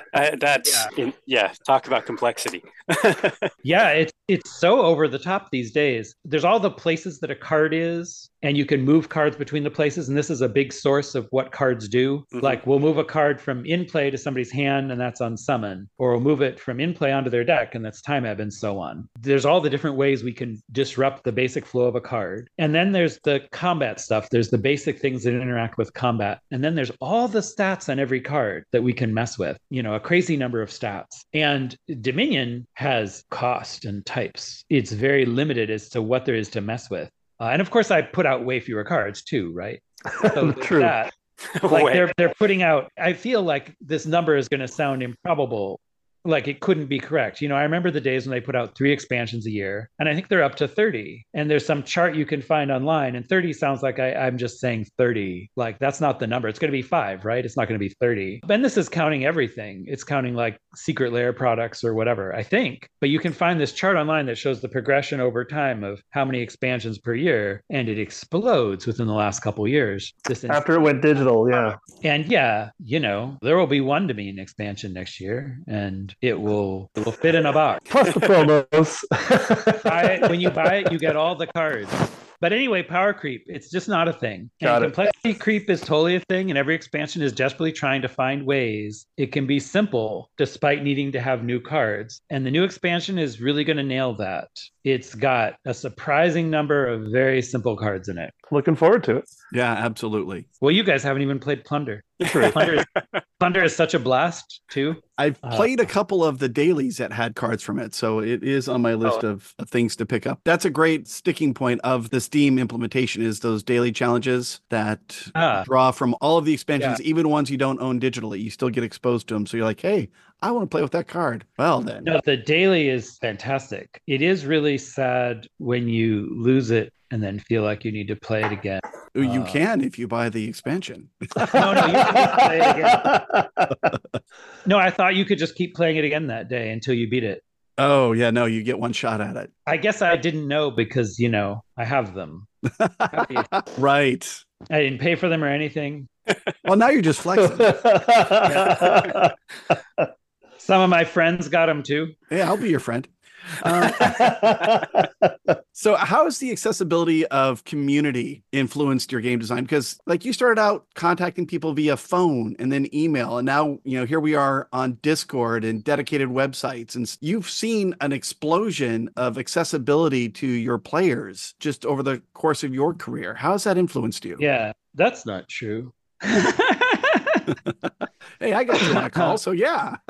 that's yeah. In, yeah. Talk about complexity.
yeah, it's it's so over the top these days. There's all the places that a card is and you can move cards between the places and this is a big source of what cards do. Mm-hmm. like we'll move a card from in play to somebody's hand and that's Unsummon or we'll move it from in play onto their deck and that's time ebb and so on. There's all the different ways we can disrupt the basic flow of a card. And then there's the combat stuff. There's the basic things that interact with combat. And then there's all the stats on every card that we can mess with you know a crazy number of stats. And dominion has cost and types. It's very limited as to what there is to mess with uh, and of course, I put out way fewer cards too, right?
So True. That,
like they're they're putting out. I feel like this number is going to sound improbable like it couldn't be correct. You know, I remember the days when they put out three expansions a year, and I think they're up to 30. And there's some chart you can find online, and 30 sounds like I, am just saying 30. Like that's not the number. It's going to be five, right? It's not going to be 30. And this is counting everything. It's counting like secret lair products or whatever, I think. But you can find this chart online that shows the progression over time of how many expansions per year, and it explodes within the last couple years.
This after it went digital, yeah.
And yeah, you know, there will be one Dominion expansion next year, and it will it will fit in a box.
Plus the promos.
buy it, when you buy it, you get all the cards. But anyway, power creep, it's just not a thing.
Got
and complexity creep is totally a thing, and every expansion is desperately trying to find ways it can be simple despite needing to have new cards. And the new expansion is really going to nail that. It's got a surprising number of very simple cards in it.
Looking forward to it.
Yeah, absolutely.
Well, you guys haven't even played Plunder. Plunder, is, Plunder is such a blast too.
I've uh, played a couple of the dailies that had cards from it, so it is on my list oh. of, of, things to pick up. That's a great sticking point of the Steam implementation is those daily challenges that ah. draw from all of the expansions, yeah. even ones you don't own digitally. You still get exposed to them, so you're like, hey, I want to play with that card. Well, then.
No, the daily is fantastic. It is really sad when you lose it and then feel like you need to play it again.
You uh, can if you buy the expansion.
no, no, you can play it again. no, I thought you could just keep playing it again that day until you beat it.
Oh, yeah, no, you get one shot at it.
I guess I didn't know because, you know, I have them.
right.
I didn't pay for them or anything.
well, now you're just flexing.
Some of my friends got them too.
Yeah, I'll be your friend. Um, so, how has the accessibility of community influenced your game design? Because, like, you started out contacting people via phone and then email, and now you know here we are on Discord and dedicated websites, and you've seen an explosion of accessibility to your players just over the course of your career. How has that influenced you?
Yeah, that's not true.
hey, I got you on a call, so yeah.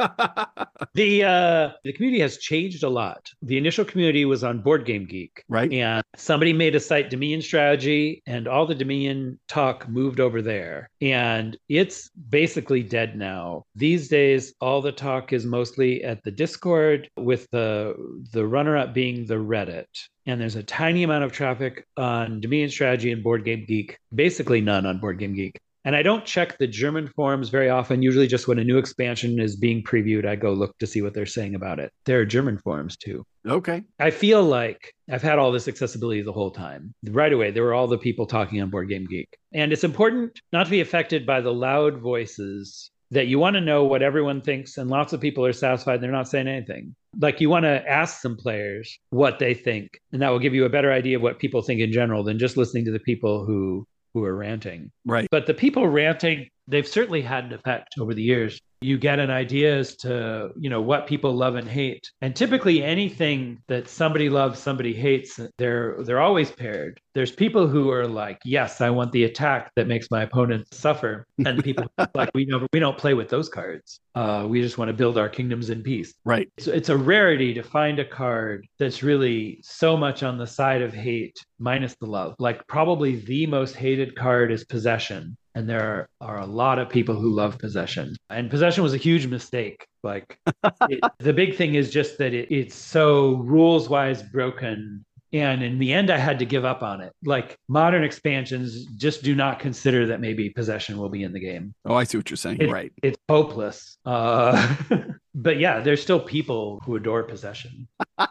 the uh, the community has changed a lot. The initial community was on Board Game Geek,
right?
And somebody made a site, Dominion Strategy, and all the Dominion talk moved over there, and it's basically dead now. These days, all the talk is mostly at the Discord, with the the runner up being the Reddit and there's a tiny amount of traffic on Dominion Strategy and Board Game Geek, basically none on Board Game Geek. And I don't check the German forums very often. Usually, just when a new expansion is being previewed, I go look to see what they're saying about it. There are German forums too.
Okay.
I feel like I've had all this accessibility the whole time. Right away, there were all the people talking on Board Game Geek. And it's important not to be affected by the loud voices that you want to know what everyone thinks and lots of people are satisfied they're not saying anything like you want to ask some players what they think and that will give you a better idea of what people think in general than just listening to the people who who are ranting.
Right.
But the people ranting, they've certainly had an effect over the years you get an idea as to you know what people love and hate. And typically anything that somebody loves somebody hates they're they're always paired. There's people who are like yes i want the attack that makes my opponent suffer. And people like we never we don't play with those cards. Uh, we just want to build our kingdoms in peace.
Right.
So it's a rarity to find a card that's really so much on the side of hate minus the love. Like probably the most hated card is possession and there are a lot of people who love possession. And possession was a huge mistake. Like it, the big thing is just that it, it's so rules wise broken. And in the end i had to give up on it. Like modern expansions just do not consider that maybe possession will be in the game.
Oh i see what you're saying.
It,
right.
it's hopeless. Uh, but yeah there's still people who adore possession.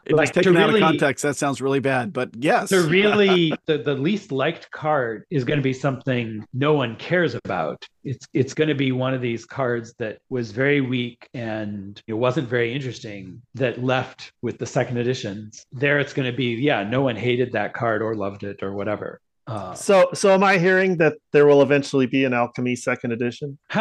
It like, taken really, out of context that sounds really bad but yes.
The really the, the least liked card is going to be something no one cares about. It's it's going to be one of these cards that was very weak and it wasn't very interesting that left with the second editions. There it's going to be yeah no one hated that card or loved it or whatever.
Uh, so so am i hearing that there will eventually be an alchemy second edition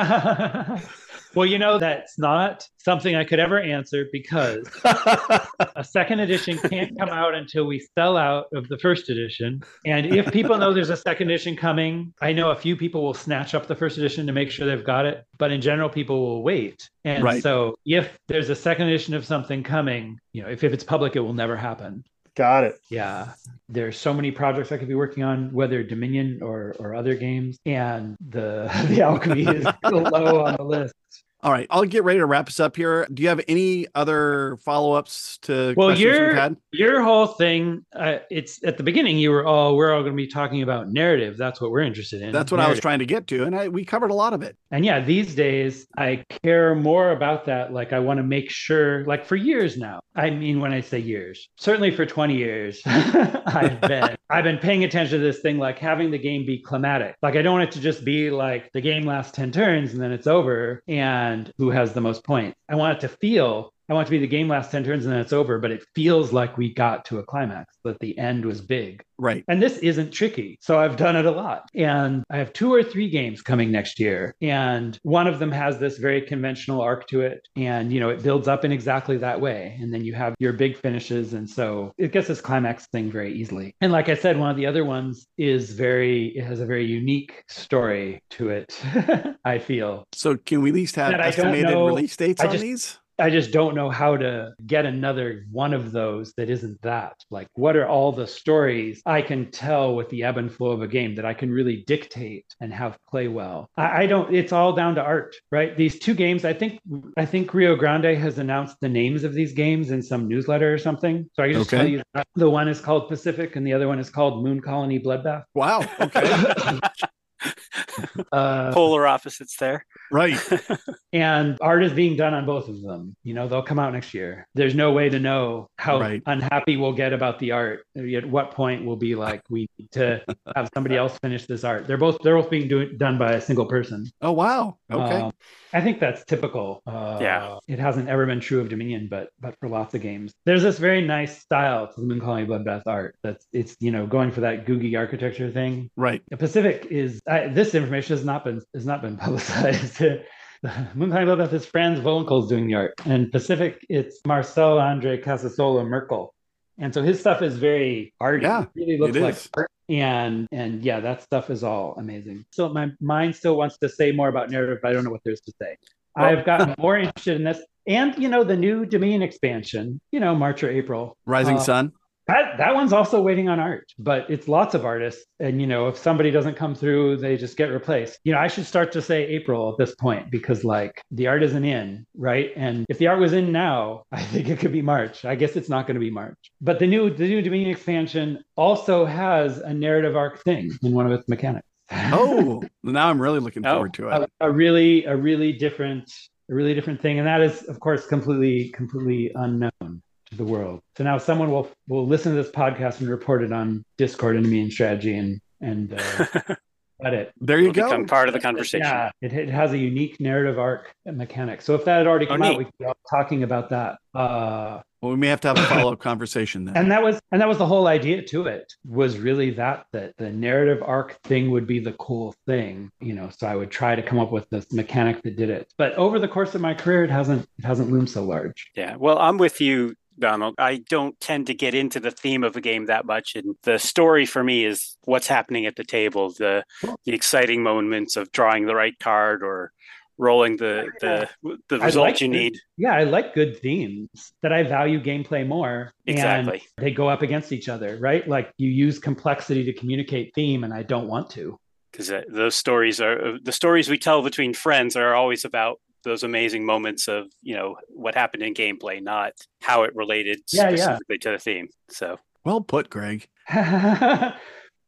Well, you know, that's not something I could ever answer because a second edition can't come out until we sell out of the first edition. And if people know there's a second edition coming, I know a few people will snatch up the first edition to make sure they've got it. But in general, people will wait. And right. so if there's a second edition of something coming, you know, if, if it's public, it will never happen.
Got it.
Yeah. There's so many projects I could be working on, whether Dominion or, or other games. And the the alchemy is low on the list.
All right, I'll get ready to wrap us up here. Do you have any other follow ups to
well, your your whole thing? Uh, it's at the beginning. You were all we're all going to be talking about narrative. That's what we're interested in.
That's what
narrative.
I was trying to get to, and I, we covered a lot of it.
And yeah, these days I care more about that. Like I want to make sure. Like for years now, I mean, when I say years, certainly for twenty years, I've been I've been paying attention to this thing, like having the game be climatic. Like I don't want it to just be like the game lasts ten turns and then it's over and and who has the most points. I want it to feel I want to be the game lasts 10 turns and then it's over, but it feels like we got to a climax, that the end was big.
Right.
And this isn't tricky. So I've done it a lot. And I have two or three games coming next year. And one of them has this very conventional arc to it. And, you know, it builds up in exactly that way. And then you have your big finishes. And so it gets this climax thing very easily. And like I said, one of the other ones is very, it has a very unique story to it, I feel.
So can we at least have estimated release dates I on just, these?
I just don't know how to get another one of those that isn't that. Like, what are all the stories I can tell with the ebb and flow of a game that I can really dictate and have play well? I, I don't. It's all down to art, right? These two games. I think. I think Rio Grande has announced the names of these games in some newsletter or something. So I can just okay. tell you that the one is called Pacific and the other one is called Moon Colony Bloodbath.
Wow. Okay.
uh, polar opposites there.
Right.
and art is being done on both of them. You know, they'll come out next year. There's no way to know how right. unhappy we'll get about the art. At what point we'll be like, we need to have somebody else finish this art. They're both they're both being do- done by a single person.
Oh wow. Okay. Um,
I think that's typical. Uh,
yeah.
It hasn't ever been true of Dominion, but but for lots of games, there's this very nice style to the Moon Colony Bloodbath art. That's it's you know going for that googie architecture thing.
Right.
The Pacific is I, this information has not been has not been publicized. Moon Colony Bloodbath is Franz Vohwinkel's doing the art, and Pacific it's Marcel Andre Casasola Merkle. And so his stuff is very arty.
Yeah, it really looks like art.
And and yeah that stuff is all amazing. So my mind still wants to say more about narrative but i don't know what there's to say. Well, i've gotten more interested in this and you know the new dominion expansion you know march or april.
Rising uh, sun
that that one's also waiting on art but it's lots of artists. And you know if somebody doesn't come through they just get replaced. You know i should start to say april at this point because like the art isn't in right? And if the art was in now i think it could be march. I guess it's not going to be march. But the new the new dominion expansion also has a narrative arc thing in one of its mechanics.
Oh now i'm really looking forward oh, to
it. A, a really a really different a really different thing. And that is of course completely completely unknown to the world. So now someone will will listen to this podcast and report it on Discord and me and strategy and and uh, it.
There you
It'll
go.
Become part of the conversation.
Yeah, it, it has a unique narrative arc mechanic. So if that had already oh, come oh, out, we'd be talking about that. Uh,
well, we may have to have a follow up conversation then.
And that was and that was the whole idea to it was really that that the narrative arc thing would be the cool thing, you know. So I would try to come up with this mechanic that did it. But over the course of my career, it hasn't it hasn't loomed so large.
Yeah. Well, I'm with you Donald. I don't tend to get into the theme of a game that much, and the story for me is what's happening at the table, the the exciting moments of drawing the right card or rolling the the the result like you need.
Yeah, I like good themes that I value gameplay more.
Exactly.
they go up against each other, right? Like you use complexity to communicate theme, and I don't want to.
Because uh, those stories are the stories we tell between friends are always about those amazing moments of you know what happened in gameplay, not how it related yeah, specifically yeah. to the theme. So
well put, Greg.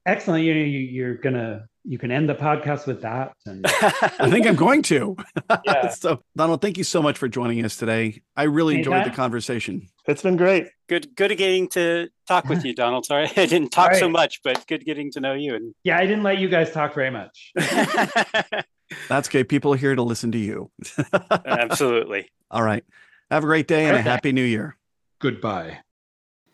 Excellent. You, you you're gonna you can end the podcast with that. And...
I think I'm going to. Yeah. so Donald, thank you so much for joining us today. I really Anytime. enjoyed the conversation.
It's been great.
Good, good getting to talk with you, Donald. Sorry, I didn't talk right. so much, but good getting to know you. And
yeah, I didn't let you guys talk very much.
That's okay. People are here to listen to you.
Absolutely.
All right. Have a great day and okay. a happy new year.
Goodbye.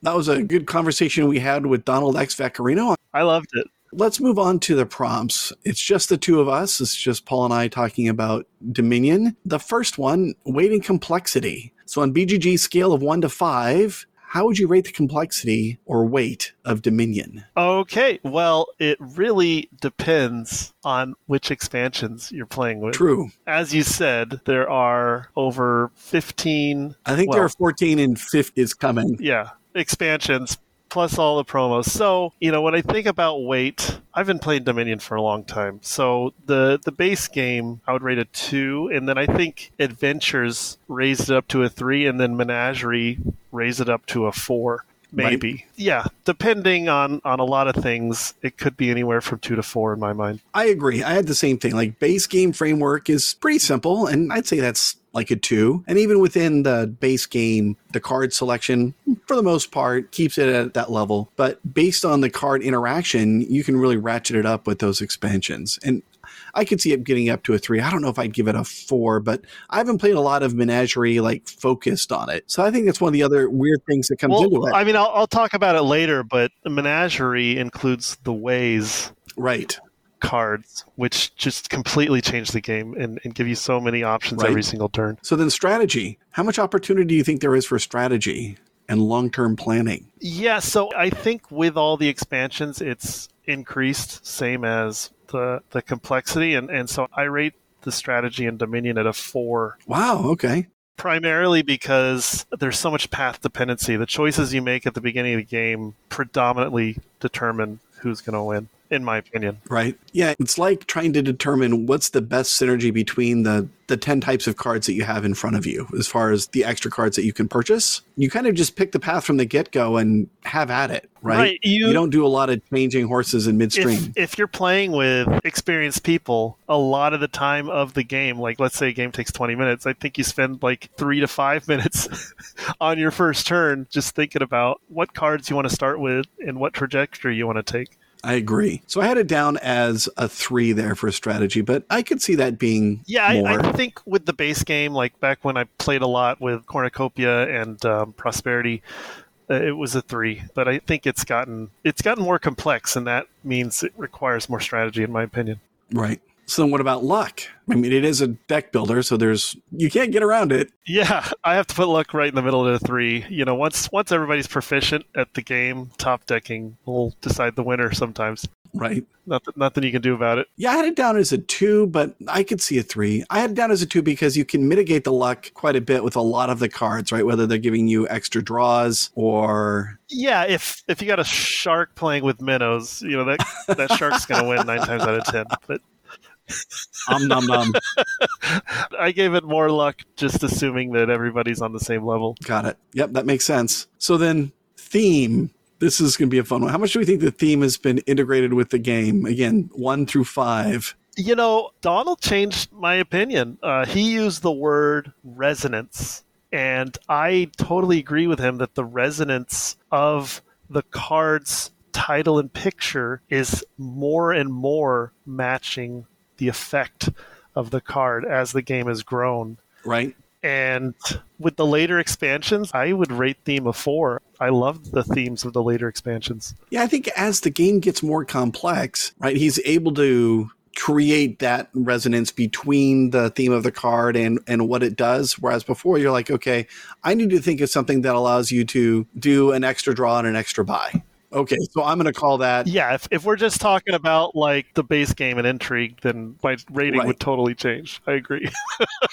That was a good conversation we had with Donald X. Vaccarino.
I loved it.
Let's move on to the prompts. It's just the two of us. It's just Paul and I talking about Dominion. The first one, weighting complexity. So on BGG scale of one to five, how would you rate the complexity or weight of Dominion?
Okay, well, it really depends on which expansions you're playing with.
True.
As you said, there are over 15.
I think well, there are 14 and 5 is coming.
Yeah, expansions plus all the promos. So, you know, when I think about weight, I've been playing Dominion for a long time. So the the base game I would rate a two, and then I think Adventures raised it up to a three, and then Menagerie raised it up to a four maybe right. yeah depending on on a lot of things it could be anywhere from two to four in my mind
i agree i had the same thing like base game framework is pretty simple and i'd say that's like a two. And even within the base game, the card selection, for the most part, keeps it at that level. But based on the card interaction, you can really ratchet it up with those expansions. And I could see it getting up to a three. I don't know if I'd give it a four, but I haven't played a lot of Menagerie like focused on it. So I think that's one of the other weird things that comes well, into it.
I mean, I'll, I'll talk about it later, but Menagerie includes the ways.
Right
cards, which just completely change the game and, and give you so many options right. every single turn.
So then, strategy. How much opportunity do you think there is for strategy and long term planning?
Yeah, so I think with all the expansions, it's increased, same as the the complexity, and and so I rate the strategy in Dominion at a four.
Wow. Okay
primarily because there's so much path dependency. The choices you make at the beginning of the game predominantly determine who's going to win in my opinion.
Right. Yeah, it's like trying to determine what's the best synergy between the the 10 types of cards that you have in front of you as far as the extra cards that you can purchase. You kind of just pick the path from the get-go and have at it, right? right. You, you, don't do a lot of changing horses in midstream.
If, if you're playing with experienced people, a lot of the time of the game, like let's say a game takes 20 minutes, I think you spend like 3 to 5 minutes on your first turn just thinking about what cards you want to start with and what trajectory you want to take.
I agree. So I had it down as a three there for strategy, but I could see that being
yeah. I, I, think with the base game, like back when I played a lot with Cornucopia and um, Prosperity, uh, it was a three. But I think it's gotten it's gotten more complex, and that means it requires more strategy, in my opinion.
Right. So then what about luck? I mean, it is a deck builder, so there's you can't get around it.
Yeah, I have to put luck right in the middle of the three. You know, once once everybody's proficient at the game, top decking will decide the winner sometimes.
Right.
Nothing, nothing you can do about it.
Yeah, I had it down as a two, but I could see a three. I had it down as a two because you can mitigate the luck quite a bit with a lot of the cards, right? Whether they're giving you extra draws or
yeah, if if you got a shark playing with minnows, you know that that shark's going to win nine times out of ten. But
um num num.
I gave it more luck just assuming that everybody's on the same level.
Got it. Yep, that makes sense. So then theme. This is going to be a fun one. How much do we think the theme has been integrated with the game? Again, one through five.
You know, Donald changed my opinion. Uh, he used the word resonance, and I totally agree with him that the resonance of the cards title and picture is more and more matching the effect of the card as the game has grown.
Right.
And with the later expansions, I would rate theme a four. I love the themes of the later expansions.
Yeah, I think as the game gets more complex, right, he's able to create that resonance between the theme of the card and and what it does whereas before you're like okay i need to think of something that allows you to do an extra draw and an extra buy Okay, so I'm going to call that.
Yeah, if, if we're just talking about like the base game and intrigue, then my rating right. would totally change. I agree.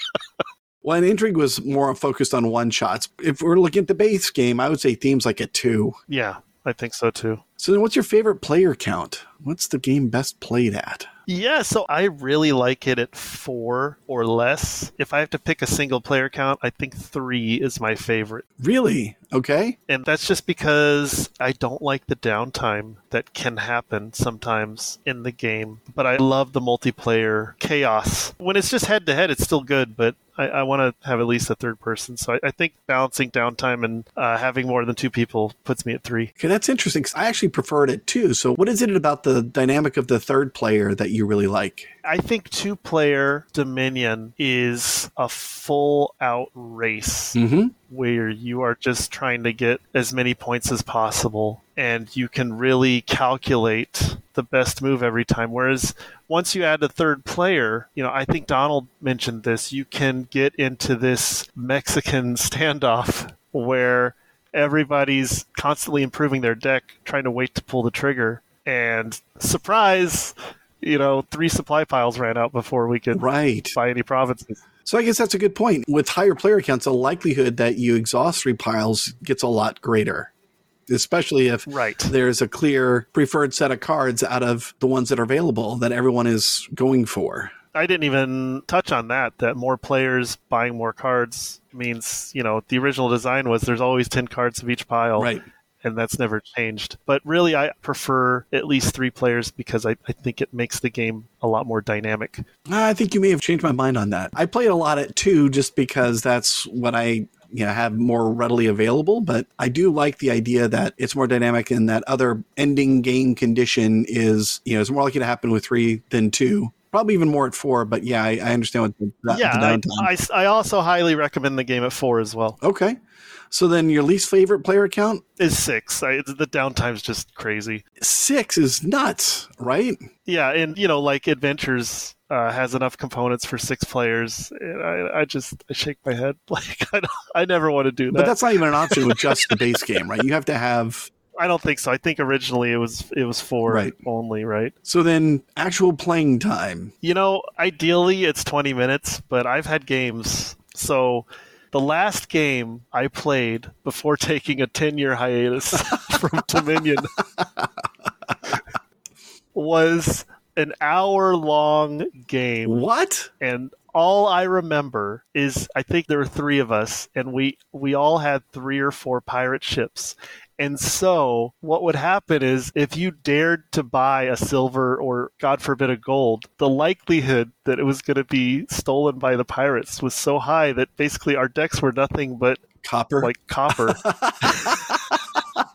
well, and intrigue was more focused on one shots. If we're looking at the base game, I would say themes like a two.
Yeah, I think so too.
So then, what's your favorite player count? What's the game best played at?
Yeah, so I really like it at four or less. If I have to pick a single player count, I think three is my favorite.
Really? Okay.
And that's just because I don't like the downtime that can happen sometimes in the game. But I love the multiplayer chaos. When it's just head to head, it's still good, but I, I want to have at least a third person. So I, I think balancing downtime and uh, having more than two people puts me at three.
Okay, that's interesting because I actually preferred it two. So what is it about the dynamic of the third player that you really like?
I think two player Dominion is a full out race mm-hmm. where you are just trying to get as many points as possible and you can really calculate the best move every time. Whereas once you add a third player, you know, I think Donald mentioned this, you can get into this Mexican standoff where everybody's constantly improving their deck, trying to wait to pull the trigger. And surprise, you know, three supply piles ran out before we could
right.
buy any provinces.
So I guess that's a good point. With higher player counts, the likelihood that you exhaust three piles gets a lot greater. Especially if
right.
there's a clear preferred set of cards out of the ones that are available that everyone is going for.
I didn't even touch on that. That more players buying more cards means, you know, the original design was there's always 10 cards of each pile.
Right
and that's never changed. But really, I prefer at least three players because I, I think it makes the game a lot more dynamic.
I think you may have changed my mind on that. I played a lot at two just because that's what I you know have more readily available but i do like the idea that it's more dynamic and that other ending game condition is you know it's more likely to happen with three than two probably even more at four but yeah i, I understand what the,
the yeah I, I, I also highly recommend the game at four as well
okay so then your least favorite player count
is six. I, the downtime's just crazy.
Six is nuts, right?
Yeah, and you know, like Adventures uh, has enough components for six players. I, I, just I shake my head like I, I never want to do that.
But that's not even an option with just the base game, right? You have to have.
I don't think so. I think originally it was it was four right. only, right?
So then actual playing time.
You know, ideally it's twenty minutes, but I've had games so the last game I played before taking a 10 year hiatus from Dominion was an hour long game.
What?
And all I remember is I think there were three of us, and we we all had three or four pirate ships. And so, what would happen is if you dared to buy a silver or, God forbid, a gold, the likelihood that it was going to be stolen by the pirates was so high that basically our decks were nothing but
copper.
Like copper.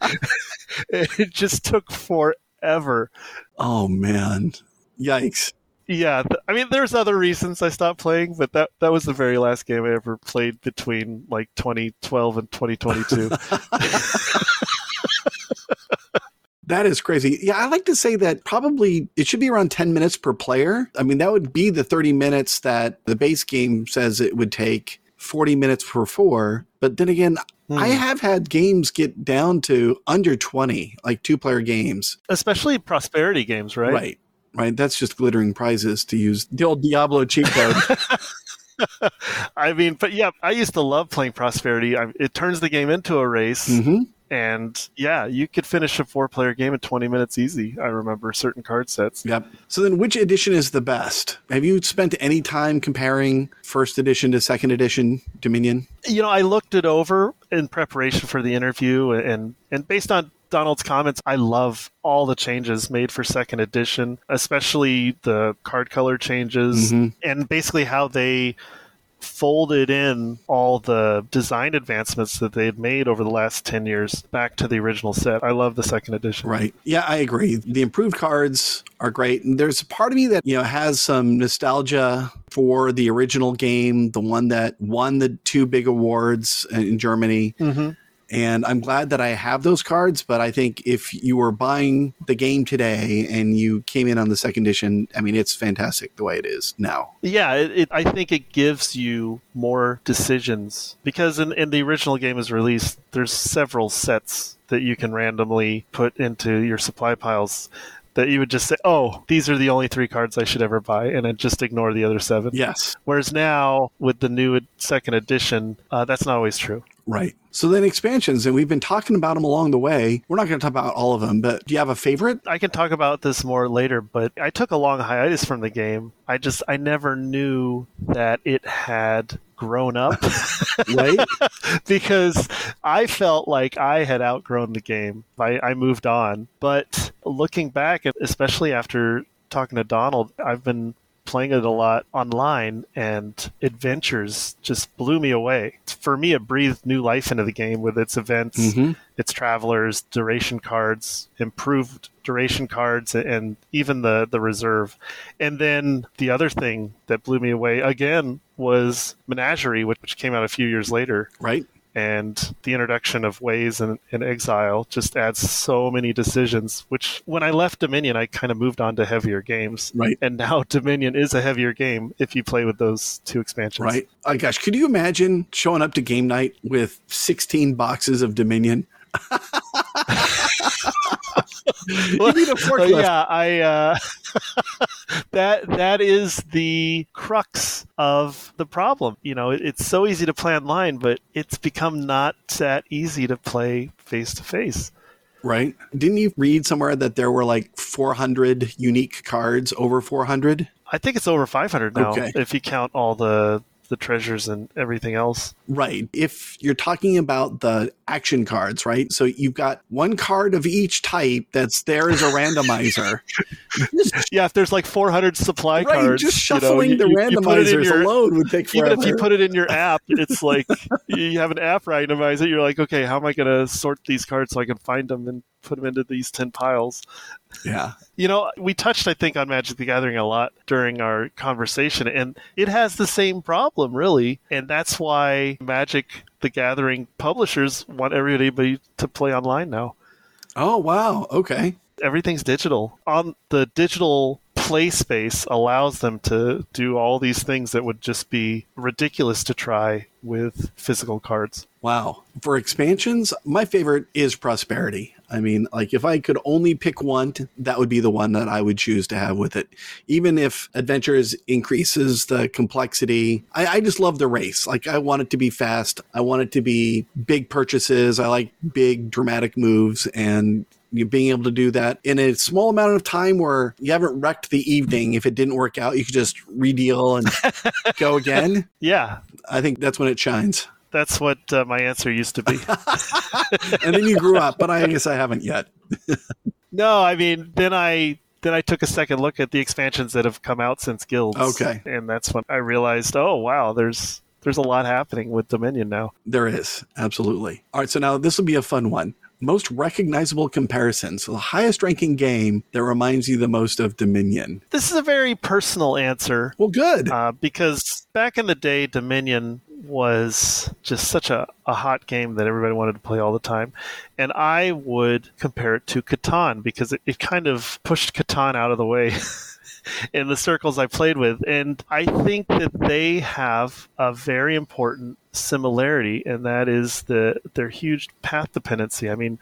it just took forever.
Oh, man. Yikes
yeah, th- I mean, there's other reasons I stopped playing, but that that was the very last game I ever played between like 2012 and 2022.
That is crazy. Yeah, I like to say that probably it should be around 10 minutes per player. I mean, that would be the 30 minutes that the base game says it would take, 40 minutes per four. But then again, hmm. I have had games get down to under 20, like two player games.
Especially prosperity games, right?
Right right? That's just glittering prizes to use the old Diablo cheat code.
I mean, but yeah, I used to love playing Prosperity. I, it turns the game into a race.
Mm-hmm.
And yeah, you could finish a four player game in 20 minutes easy. I remember certain card sets.
Yep. So then, which edition is the best? Have you spent any time comparing first edition to second edition Dominion?
You know, I looked it over in preparation for the interview, and, and based on Donald's comments, I love all the changes made for second edition, especially the card color changes mm-hmm. and basically how they folded in all the design advancements that they had made over the last 10 years back to the original set. I love the second edition.
Right. Yeah, I agree. The improved cards are great. And there's a part of me that, you know, has some nostalgia for the original game, the one that won the two big awards in Germany.
Mm-hmm
and I'm glad that I have those cards. But I think if you were buying the game today and you came in on the second edition, I mean, it's fantastic the way it is now.
Yeah, it, it, I think it gives you more decisions because in, in the original game is released, there's several sets that you can randomly put into your supply piles that you would just say, "Oh, these are the only three cards I should ever buy," and then just ignore the other seven.
Yes.
Whereas now with the new second edition, uh, that's not always true.
Right. So then expansions, and we've been talking about them along the way. We're not going to talk about all of them, but do you have a favorite?
I can talk about this more later, but I took a long hiatus from the game. I just, I never knew that it had grown up.
right?
because I felt like I had outgrown the game. I, I moved on. But looking back, especially after talking to Donald, I've been playing it a lot online, and adventures just blew me away. For me, it breathed new life into the game with its events,
mm-hmm.
its travelers, duration cards, improved duration cards, and even the the reserve. And then the other thing that blew me away again was Menagerie, which came out a few years later.
Right
and the introduction of ways and, and, exile just adds so many decisions which when i left dominion i kind of moved on to heavier games.
Right.
And now dominion is a heavier game if you play with those two expansions.
Right. Oh gosh. Could you imagine showing up to game night with 16 boxes of dominion
well, yeah, I uh, that that is the crux of the problem. You know, it, it's so easy to play online, but it's become not that easy to play face to face.
Right? Didn't you read somewhere that there were like 400 unique cards, over 400?
I think it's over 500 now okay. if you count all the the treasures and everything else.
Right. If you're talking about the action cards, right? So you've got one card of each type that's there as a randomizer.
yeah, if there's like 400 supply right, cards,
just shuffling you know, the you, randomizers you your, alone would take forever.
Even if you put it in your app, it's like you have an app randomizer. You're like, okay, how am I going to sort these cards so I can find them and put them into these 10 piles?
Yeah.
You know, we touched, I think, on Magic the Gathering a lot during our conversation, and it has the same problem, really. And that's why Magic the Gathering publishers want everybody to play online now.
Oh, wow. Okay.
Everything's digital. On the digital play space allows them to do all these things that would just be ridiculous to try with physical cards.
Wow. For expansions, my favorite is Prosperity. I mean, like if I could only pick one, that would be the one that I would choose to have with it. Even if Adventures increases the complexity, I, I, just love the race. Like I want it to be fast. I want it to be big purchases. I like big dramatic moves and you being able to do that in a small amount of time where you haven't wrecked the evening. If it didn't work out, you could just redeal and go again.
Yeah.
I think that's when it shines.
That's what uh, my answer used to be.
and then you grew up, but I guess I haven't yet.
no, I mean, then I then I took a second look at the expansions that have come out since Guilds.
Okay.
And that's when I realized, oh wow, there's there's a lot happening with Dominion now.
There is, absolutely. All right, so now this will be a fun one. Most recognizable comparison. So the highest ranking game that reminds you the most of Dominion.
This is a very personal answer.
Well, good.
Uh, because back in the day, Dominion was just such a, a hot game that everybody wanted to play all the time. And I would compare it to Catan because it, it kind of pushed Catan out of the way. in the circles I played with. And I think that they have a very important similarity, and that is the their huge path dependency. I mean,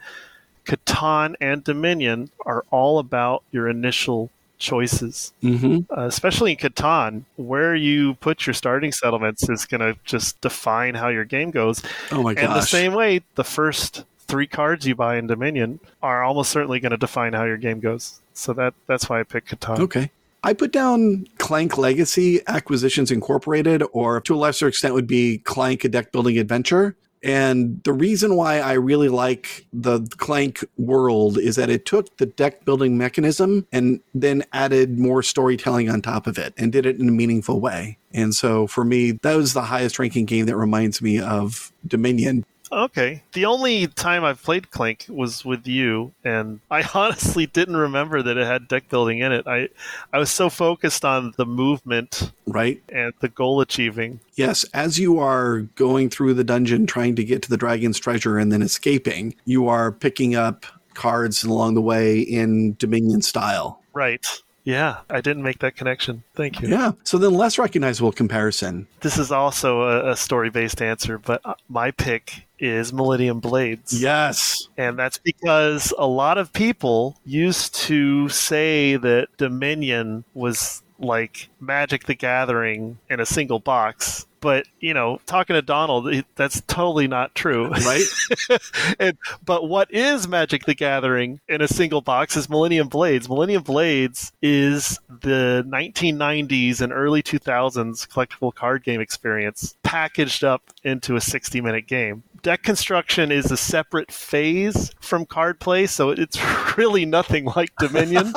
Catan and Dominion are all about your initial choices,
mm-hmm.
uh, especially in Catan, where you put your starting settlements is going to just define how your game goes.
Oh my gosh!
And the same way, the first three cards you buy in Dominion are almost certainly going to define how your game goes. So that that's why I picked Catan.
Okay. I put down Clank Legacy Acquisitions Incorporated, or to a lesser extent would be Clank a deck building adventure. And the reason why I really like the Clank world is that it took the deck building mechanism and then added more storytelling on top of it and did it in a meaningful way. And so for me, that was the highest ranking game that reminds me of Dominion.
Okay. The only time I've played Clank was with you, and I honestly didn't remember that it had deck building in it. I, I was so focused on the movement,
right,
and the goal achieving.
Yes, as you are going through the dungeon, trying to get to the dragon's treasure, and then escaping, you are picking up cards along the way in Dominion style.
Right. Yeah, I didn't make that connection. Thank you.
Yeah. So then, less recognizable comparison.
This is also a, a story based answer, but uh, my pick is Millennium Blades.
Yes.
And that's because a lot of people used to say that Dominion was like Magic the Gathering in a single box. But you know, talking to Donald, that's totally not true,
right?
and, but what is Magic the Gathering in a single box is Millennium Blades. Millennium Blades is the 1990s and early 2000s collectible card game experience packaged up into a 60 minute game deck construction is a separate phase from card play, so it's really nothing like Dominion.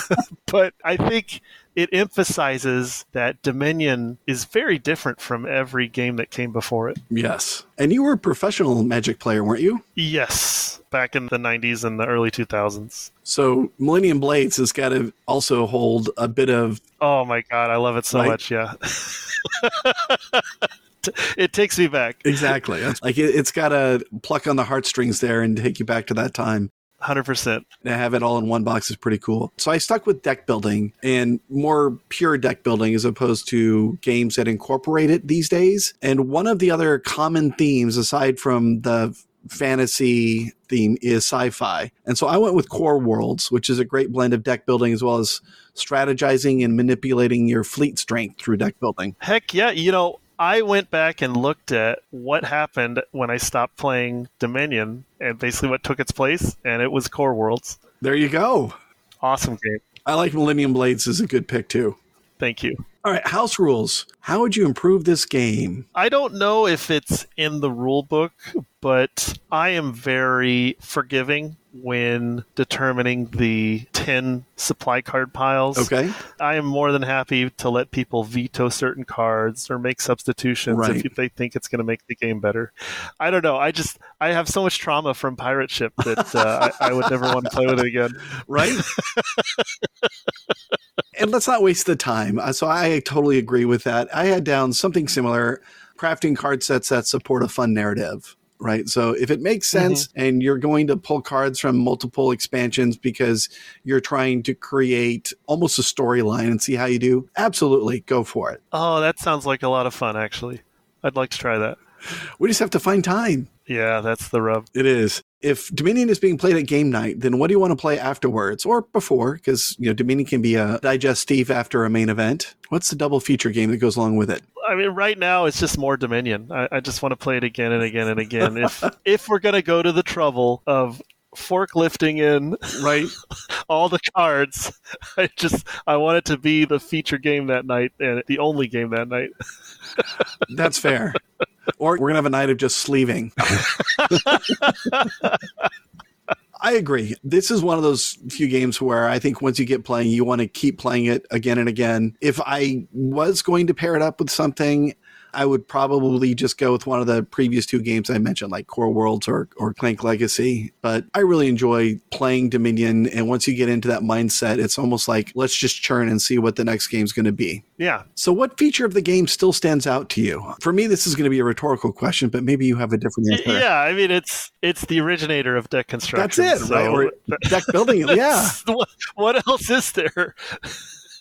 but I think it emphasizes that Dominion is very different from every game that came before it.
Yes. And you were a professional Magic player, weren't you?
Yes, back in the 90s and the early 2000s.
So Millennium Blades has got to also hold a bit of.
Oh my God, I love it so much, yeah. it takes me back.
Exactly. like it, has got to pluck on the heartstrings there and take you back to that time.
100%.
To have it all in one box is pretty cool. So I stuck with deck building and more pure deck building as opposed to games that incorporate it these days. And one of the other common themes, aside from the fantasy theme, is sci fi. And so I went with Core Worlds, which is a great blend of deck building as well as strategizing and manipulating your fleet strength through deck building.
Heck yeah. You know, I went back and looked at what happened when I stopped playing Dominion and basically what took its place, and it was Core Worlds.
There you go.
Awesome game.
I like Millennium Blades is a good pick too.
Thank you.
All right, house rules. How would you improve this game?
I don't know if it's in the rule book, but I am very forgiving when determining the 10 supply card piles.
Okay.
I am more than happy to let people veto certain cards or make substitutions right. if they think it's going to make the game better. I don't know. I just, I have so much trauma from Pirate Ship that uh, I, I would never want to play with it again.
Right? and let's not waste the time. Uh, so I totally agree with that. I had down something similar crafting card sets that support a fun narrative right? So if it makes mm-hmm. sense mm-hmm. and you're going to pull cards from multiple expansions because you're trying to create almost a storyline and see how you do, absolutely go for it.
Oh, that sounds like a lot of fun, actually. I'd like to try that.
We just have to find time.
Yeah, that's the rub.
It is. If Dominion is being played at game night, then what do you want to play afterwards or before? Because you know Dominion can be a digestive after a main event. What's the double feature game that goes along with it?
I mean, right now it's just more Dominion. I, I just want to play it again and again and again. if if we're gonna go to the trouble of forklifting in
right
all the cards. I just I want it to be the feature game that night and the only game that night.
That's fair. Or we're gonna have a night of just sleeving. I agree. This is one of those few games where I think once you get playing, you want to keep playing it again and again. If I was going to pair it up with something, I would probably just go with one of the previous two games I mentioned, like Core Worlds or, or Clank Legacy. But I really enjoy playing Dominion. And once you get into that mindset, it's almost like let's just churn and see what the next game's going to be.
Yeah.
So, what feature of the game still stands out to you? For me, this is going to be a rhetorical question, but maybe you have a different answer.
Yeah, I mean, it's it's the originator of deck construction.
That's it, so. right? Or deck building. yeah.
what else is there?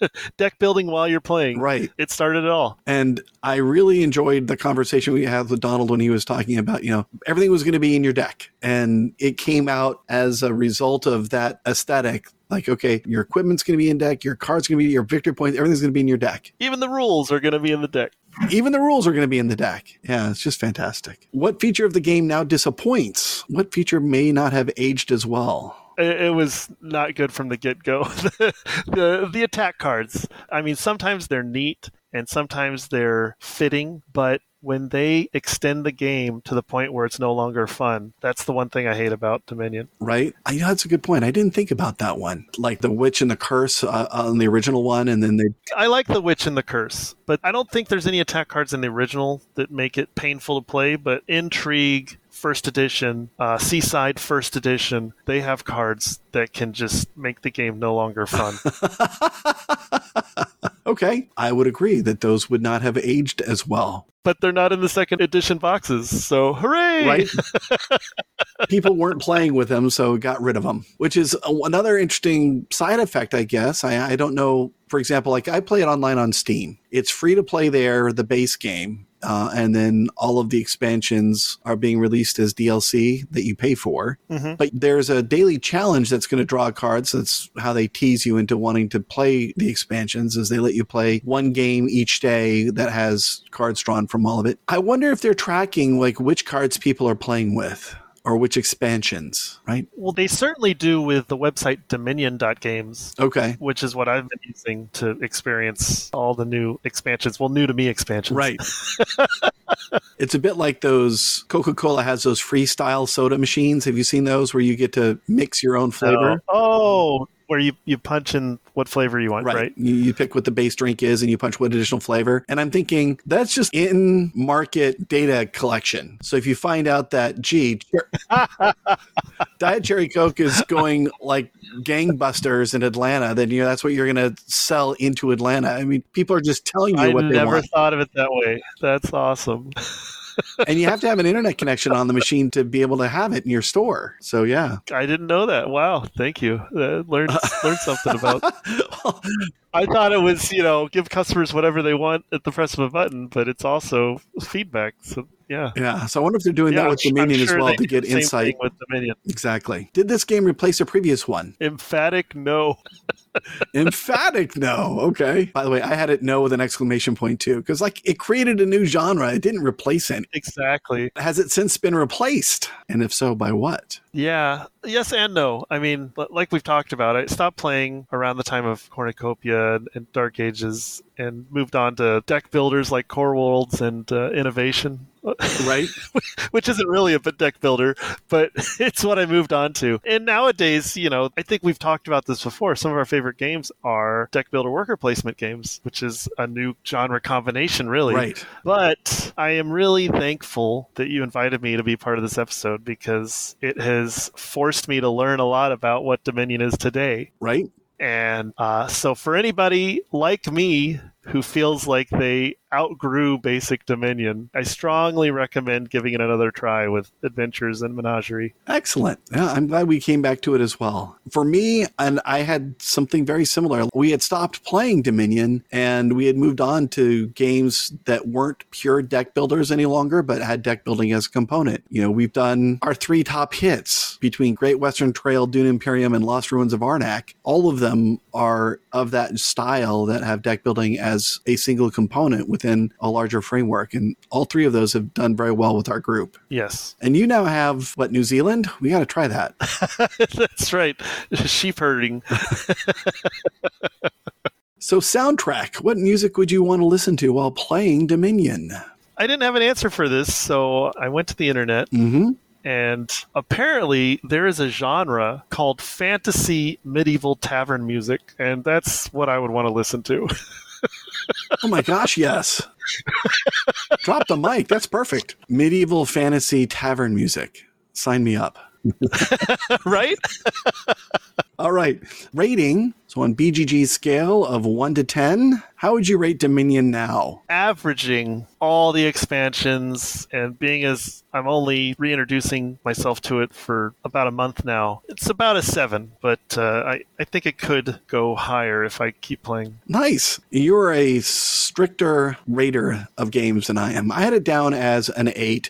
deck building while you're playing.
Right.
It started it all.
And I really enjoyed the conversation we had with Donald when he was talking about, you know, everything was going to be in your deck. And it came out as a result of that aesthetic like, okay, your equipment's going to be in deck, your cards going to be your victory points, everything's going to be in your deck.
Even the rules are going to be in the deck.
Even the rules are going to be in the deck. Yeah, it's just fantastic. What feature of the game now disappoints? What feature may not have aged as well?
It, was not good from the get go. the, the the attack cards. I mean, sometimes they're neat and sometimes they're fitting, but when they extend the game to the point where it's no longer fun, that's the one thing I hate about Dominion.
Right? I that's a good point. I didn't think about that one. Like the witch and the curse uh, on the original one, and then they.
I like the witch and the curse, but I don't think there's any attack cards in the original that make it painful to play. But intrigue, first edition, uh, Seaside first edition, they have cards that can just make the game no longer fun.
okay, I would agree that those would not have aged as well.
But they're not in the second edition boxes, so hooray!
Right? People weren't playing with them, so got rid of them, which is another interesting side effect, I guess. I, I don't know. For example, like I play it online on Steam. It's free to play there, the base game uh, and then all of the expansions are being released as DLC that you pay for. Mm-hmm. But there's a daily challenge that's going to draw cards. That's how they tease you into wanting to play the expansions, is they let you play one game each day that has cards drawn from all of it. I wonder if they're tracking like which cards people are playing with or which expansions, right?
Well, they certainly do with the website dominion.games.
Okay.
Which is what I've been using to experience all the new expansions. Well, new to me expansions.
Right. it's a bit like those Coca Cola has those freestyle soda machines. Have you seen those where you get to mix your own flavor?
Oh, where you, you punch in what flavor you want, right? right?
You, you, pick what the base drink is and you punch what additional flavor. And I'm thinking that's just in market data collection. So if you find out that, gee, Diet Cherry Coke is going like gangbusters in Atlanta, then you know that's what you're going to sell into Atlanta. I mean, people are just telling you I what they want. I
never thought of it that way. That's awesome.
and you have to have an internet connection on the machine to be able to have it in your store. So yeah,
I didn't know that. Wow, thank you. Uh, learned learned something about. I thought it was you know give customers whatever they want at the press of a button, but it's also feedback. So yeah,
yeah. So I wonder if they're doing yeah, that with Dominion sure as well to get insight.
with Dominion,
exactly. Did this game replace a previous one?
Emphatic no.
Emphatic no. Okay. By the way, I had it no with an exclamation point too, because like it created a new genre. It didn't replace it.
Exactly.
Has it since been replaced? And if so, by what?
Yeah. Yes and no. I mean, like we've talked about, I stopped playing around the time of Cornucopia and Dark Ages and moved on to deck builders like Core Worlds and uh, Innovation
right?
Which isn't really a deck builder, but it's what I moved on to. And nowadays, you know, I think we've talked about this before. Some of our favorite games are deck builder worker placement games, which is a new genre combination, really.
Right.
But I am really thankful that you invited me to be part of this episode because it has forced me to learn a lot about what Dominion is today.
Right.
And uh, so, for anybody like me who feels like they outgrew Basic Dominion, I strongly recommend giving it another try with Adventures in Menagerie.
Excellent. Yeah, I'm glad we came back to it as well. For me, and I had something very similar. We had stopped playing Dominion and we had moved on to games that weren't pure deck builders any longer, but had deck building as a component. You know, we've done our three top hits between Great Western Trail, Dune Imperium, and Lost Ruins of Arnak, all of them are of that style that have deck building as a single component within a larger framework. And all three of those have done very well with our group.
Yes.
And you now have, what, New Zealand? We got to try that.
That's right. Sheep herding.
so, soundtrack. What music would you want to listen to while playing Dominion?
I didn't have an answer for this, so I went to the internet.
Mm-hmm.
And apparently, there is a genre called fantasy medieval tavern music, and that's what I would want to listen to.
Oh my gosh, yes. Drop the mic. That's perfect. Medieval fantasy tavern music. Sign me up.
right?
All right. Rating. So on BGG's scale of 1 to 10, how would you rate Dominion now?
Averaging all the expansions and being as I'm only reintroducing myself to it for about a month now, it's about a 7, but uh, I, I think it could go higher if I keep playing.
Nice. You're a stricter rater of games than I am. I had it down as an 8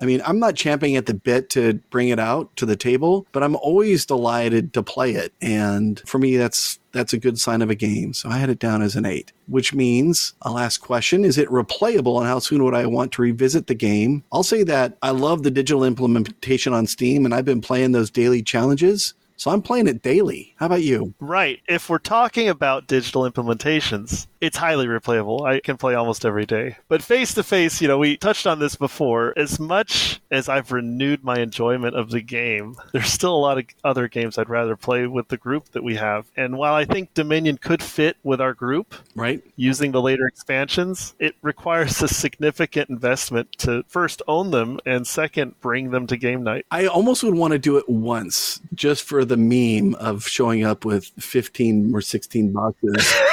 I mean, I'm not champing at the bit to bring it out to the table, but I'm always delighted to play it. And for me, that's that's a good sign of a game. So I had it down as an eight, which means a last question is it replayable and how soon would I want to revisit the game? I'll say that I love the digital implementation on Steam and I've been playing those daily challenges. So I'm playing it daily. How about you?
Right. If we're talking about digital implementations, it's highly replayable. I can play almost every day. But face to face, you know, we touched on this before. As much as I've renewed my enjoyment of the game, there's still a lot of other games I'd rather play with the group that we have. And while I think Dominion could fit with our group,
right,
using the later expansions, it requires a significant investment to first own them and second bring them to game night.
I almost would want to do it once just for the meme of showing up with 15 or 16 boxes.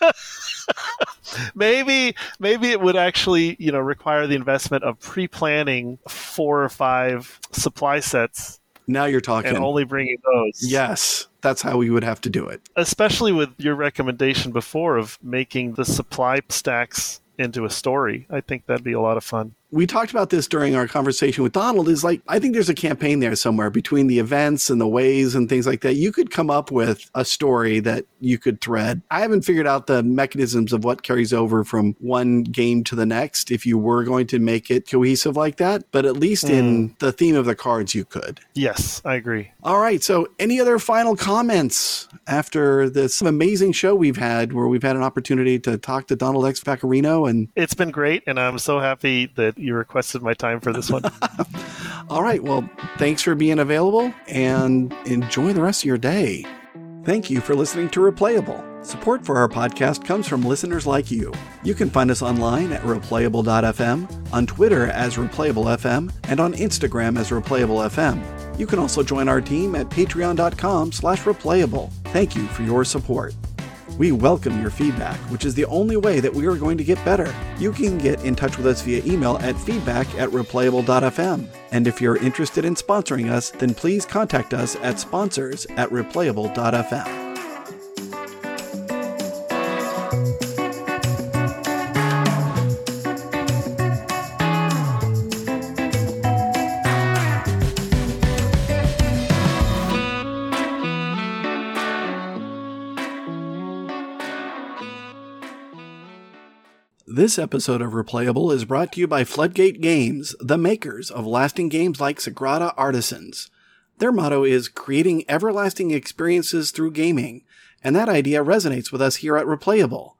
maybe maybe it would actually you know require the investment of pre-planning four or five supply sets.
Now you're talking.
And only bringing those.
Yes that's how we would have to do it.
Especially with your recommendation before of making the supply stacks into a story. I think that'd be a lot of fun
we talked about this during our conversation with Donald is like I think there's a campaign there somewhere between the events and the ways and things like that. You could come up with a story that you could thread. I haven't figured out the mechanisms of what carries over from one game to the next if you were going to make it cohesive like that, but at least mm. in hmm. the theme of the cards you could.
Yes, I agree.
All right, so any other final comments after this amazing show we've had where we've had an opportunity to talk to Donald X Vaccarino and
It's been great and I'm so happy that you requested my time for this one.
All right. Well, thanks for being available and enjoy the rest of your day. Thank you for listening to Replayable. Support for our podcast comes from listeners like you. You can find us online at replayable.fm, on Twitter as replayable.fm, and on Instagram as replayable.fm. You can also join our team at patreon.com slash replayable. Thank you for your support. We welcome your feedback, which is the only way that we are going to get better. You can get in touch with us via email at feedback at replayable.fm. And if you're interested in sponsoring us, then please contact us at sponsors at replayable.fm. This episode of Replayable is brought to you by Floodgate Games, the makers of lasting games like Sagrada Artisans. Their motto is creating everlasting experiences through gaming, and that idea resonates with us here at Replayable.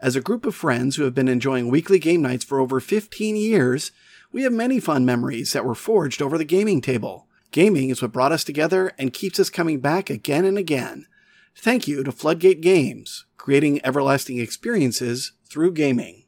As a group of friends who have been enjoying weekly game nights for over 15 years, we have many fun memories that were forged over the gaming table. Gaming is what brought us together and keeps us coming back again and again. Thank you to Floodgate Games, creating everlasting experiences through gaming.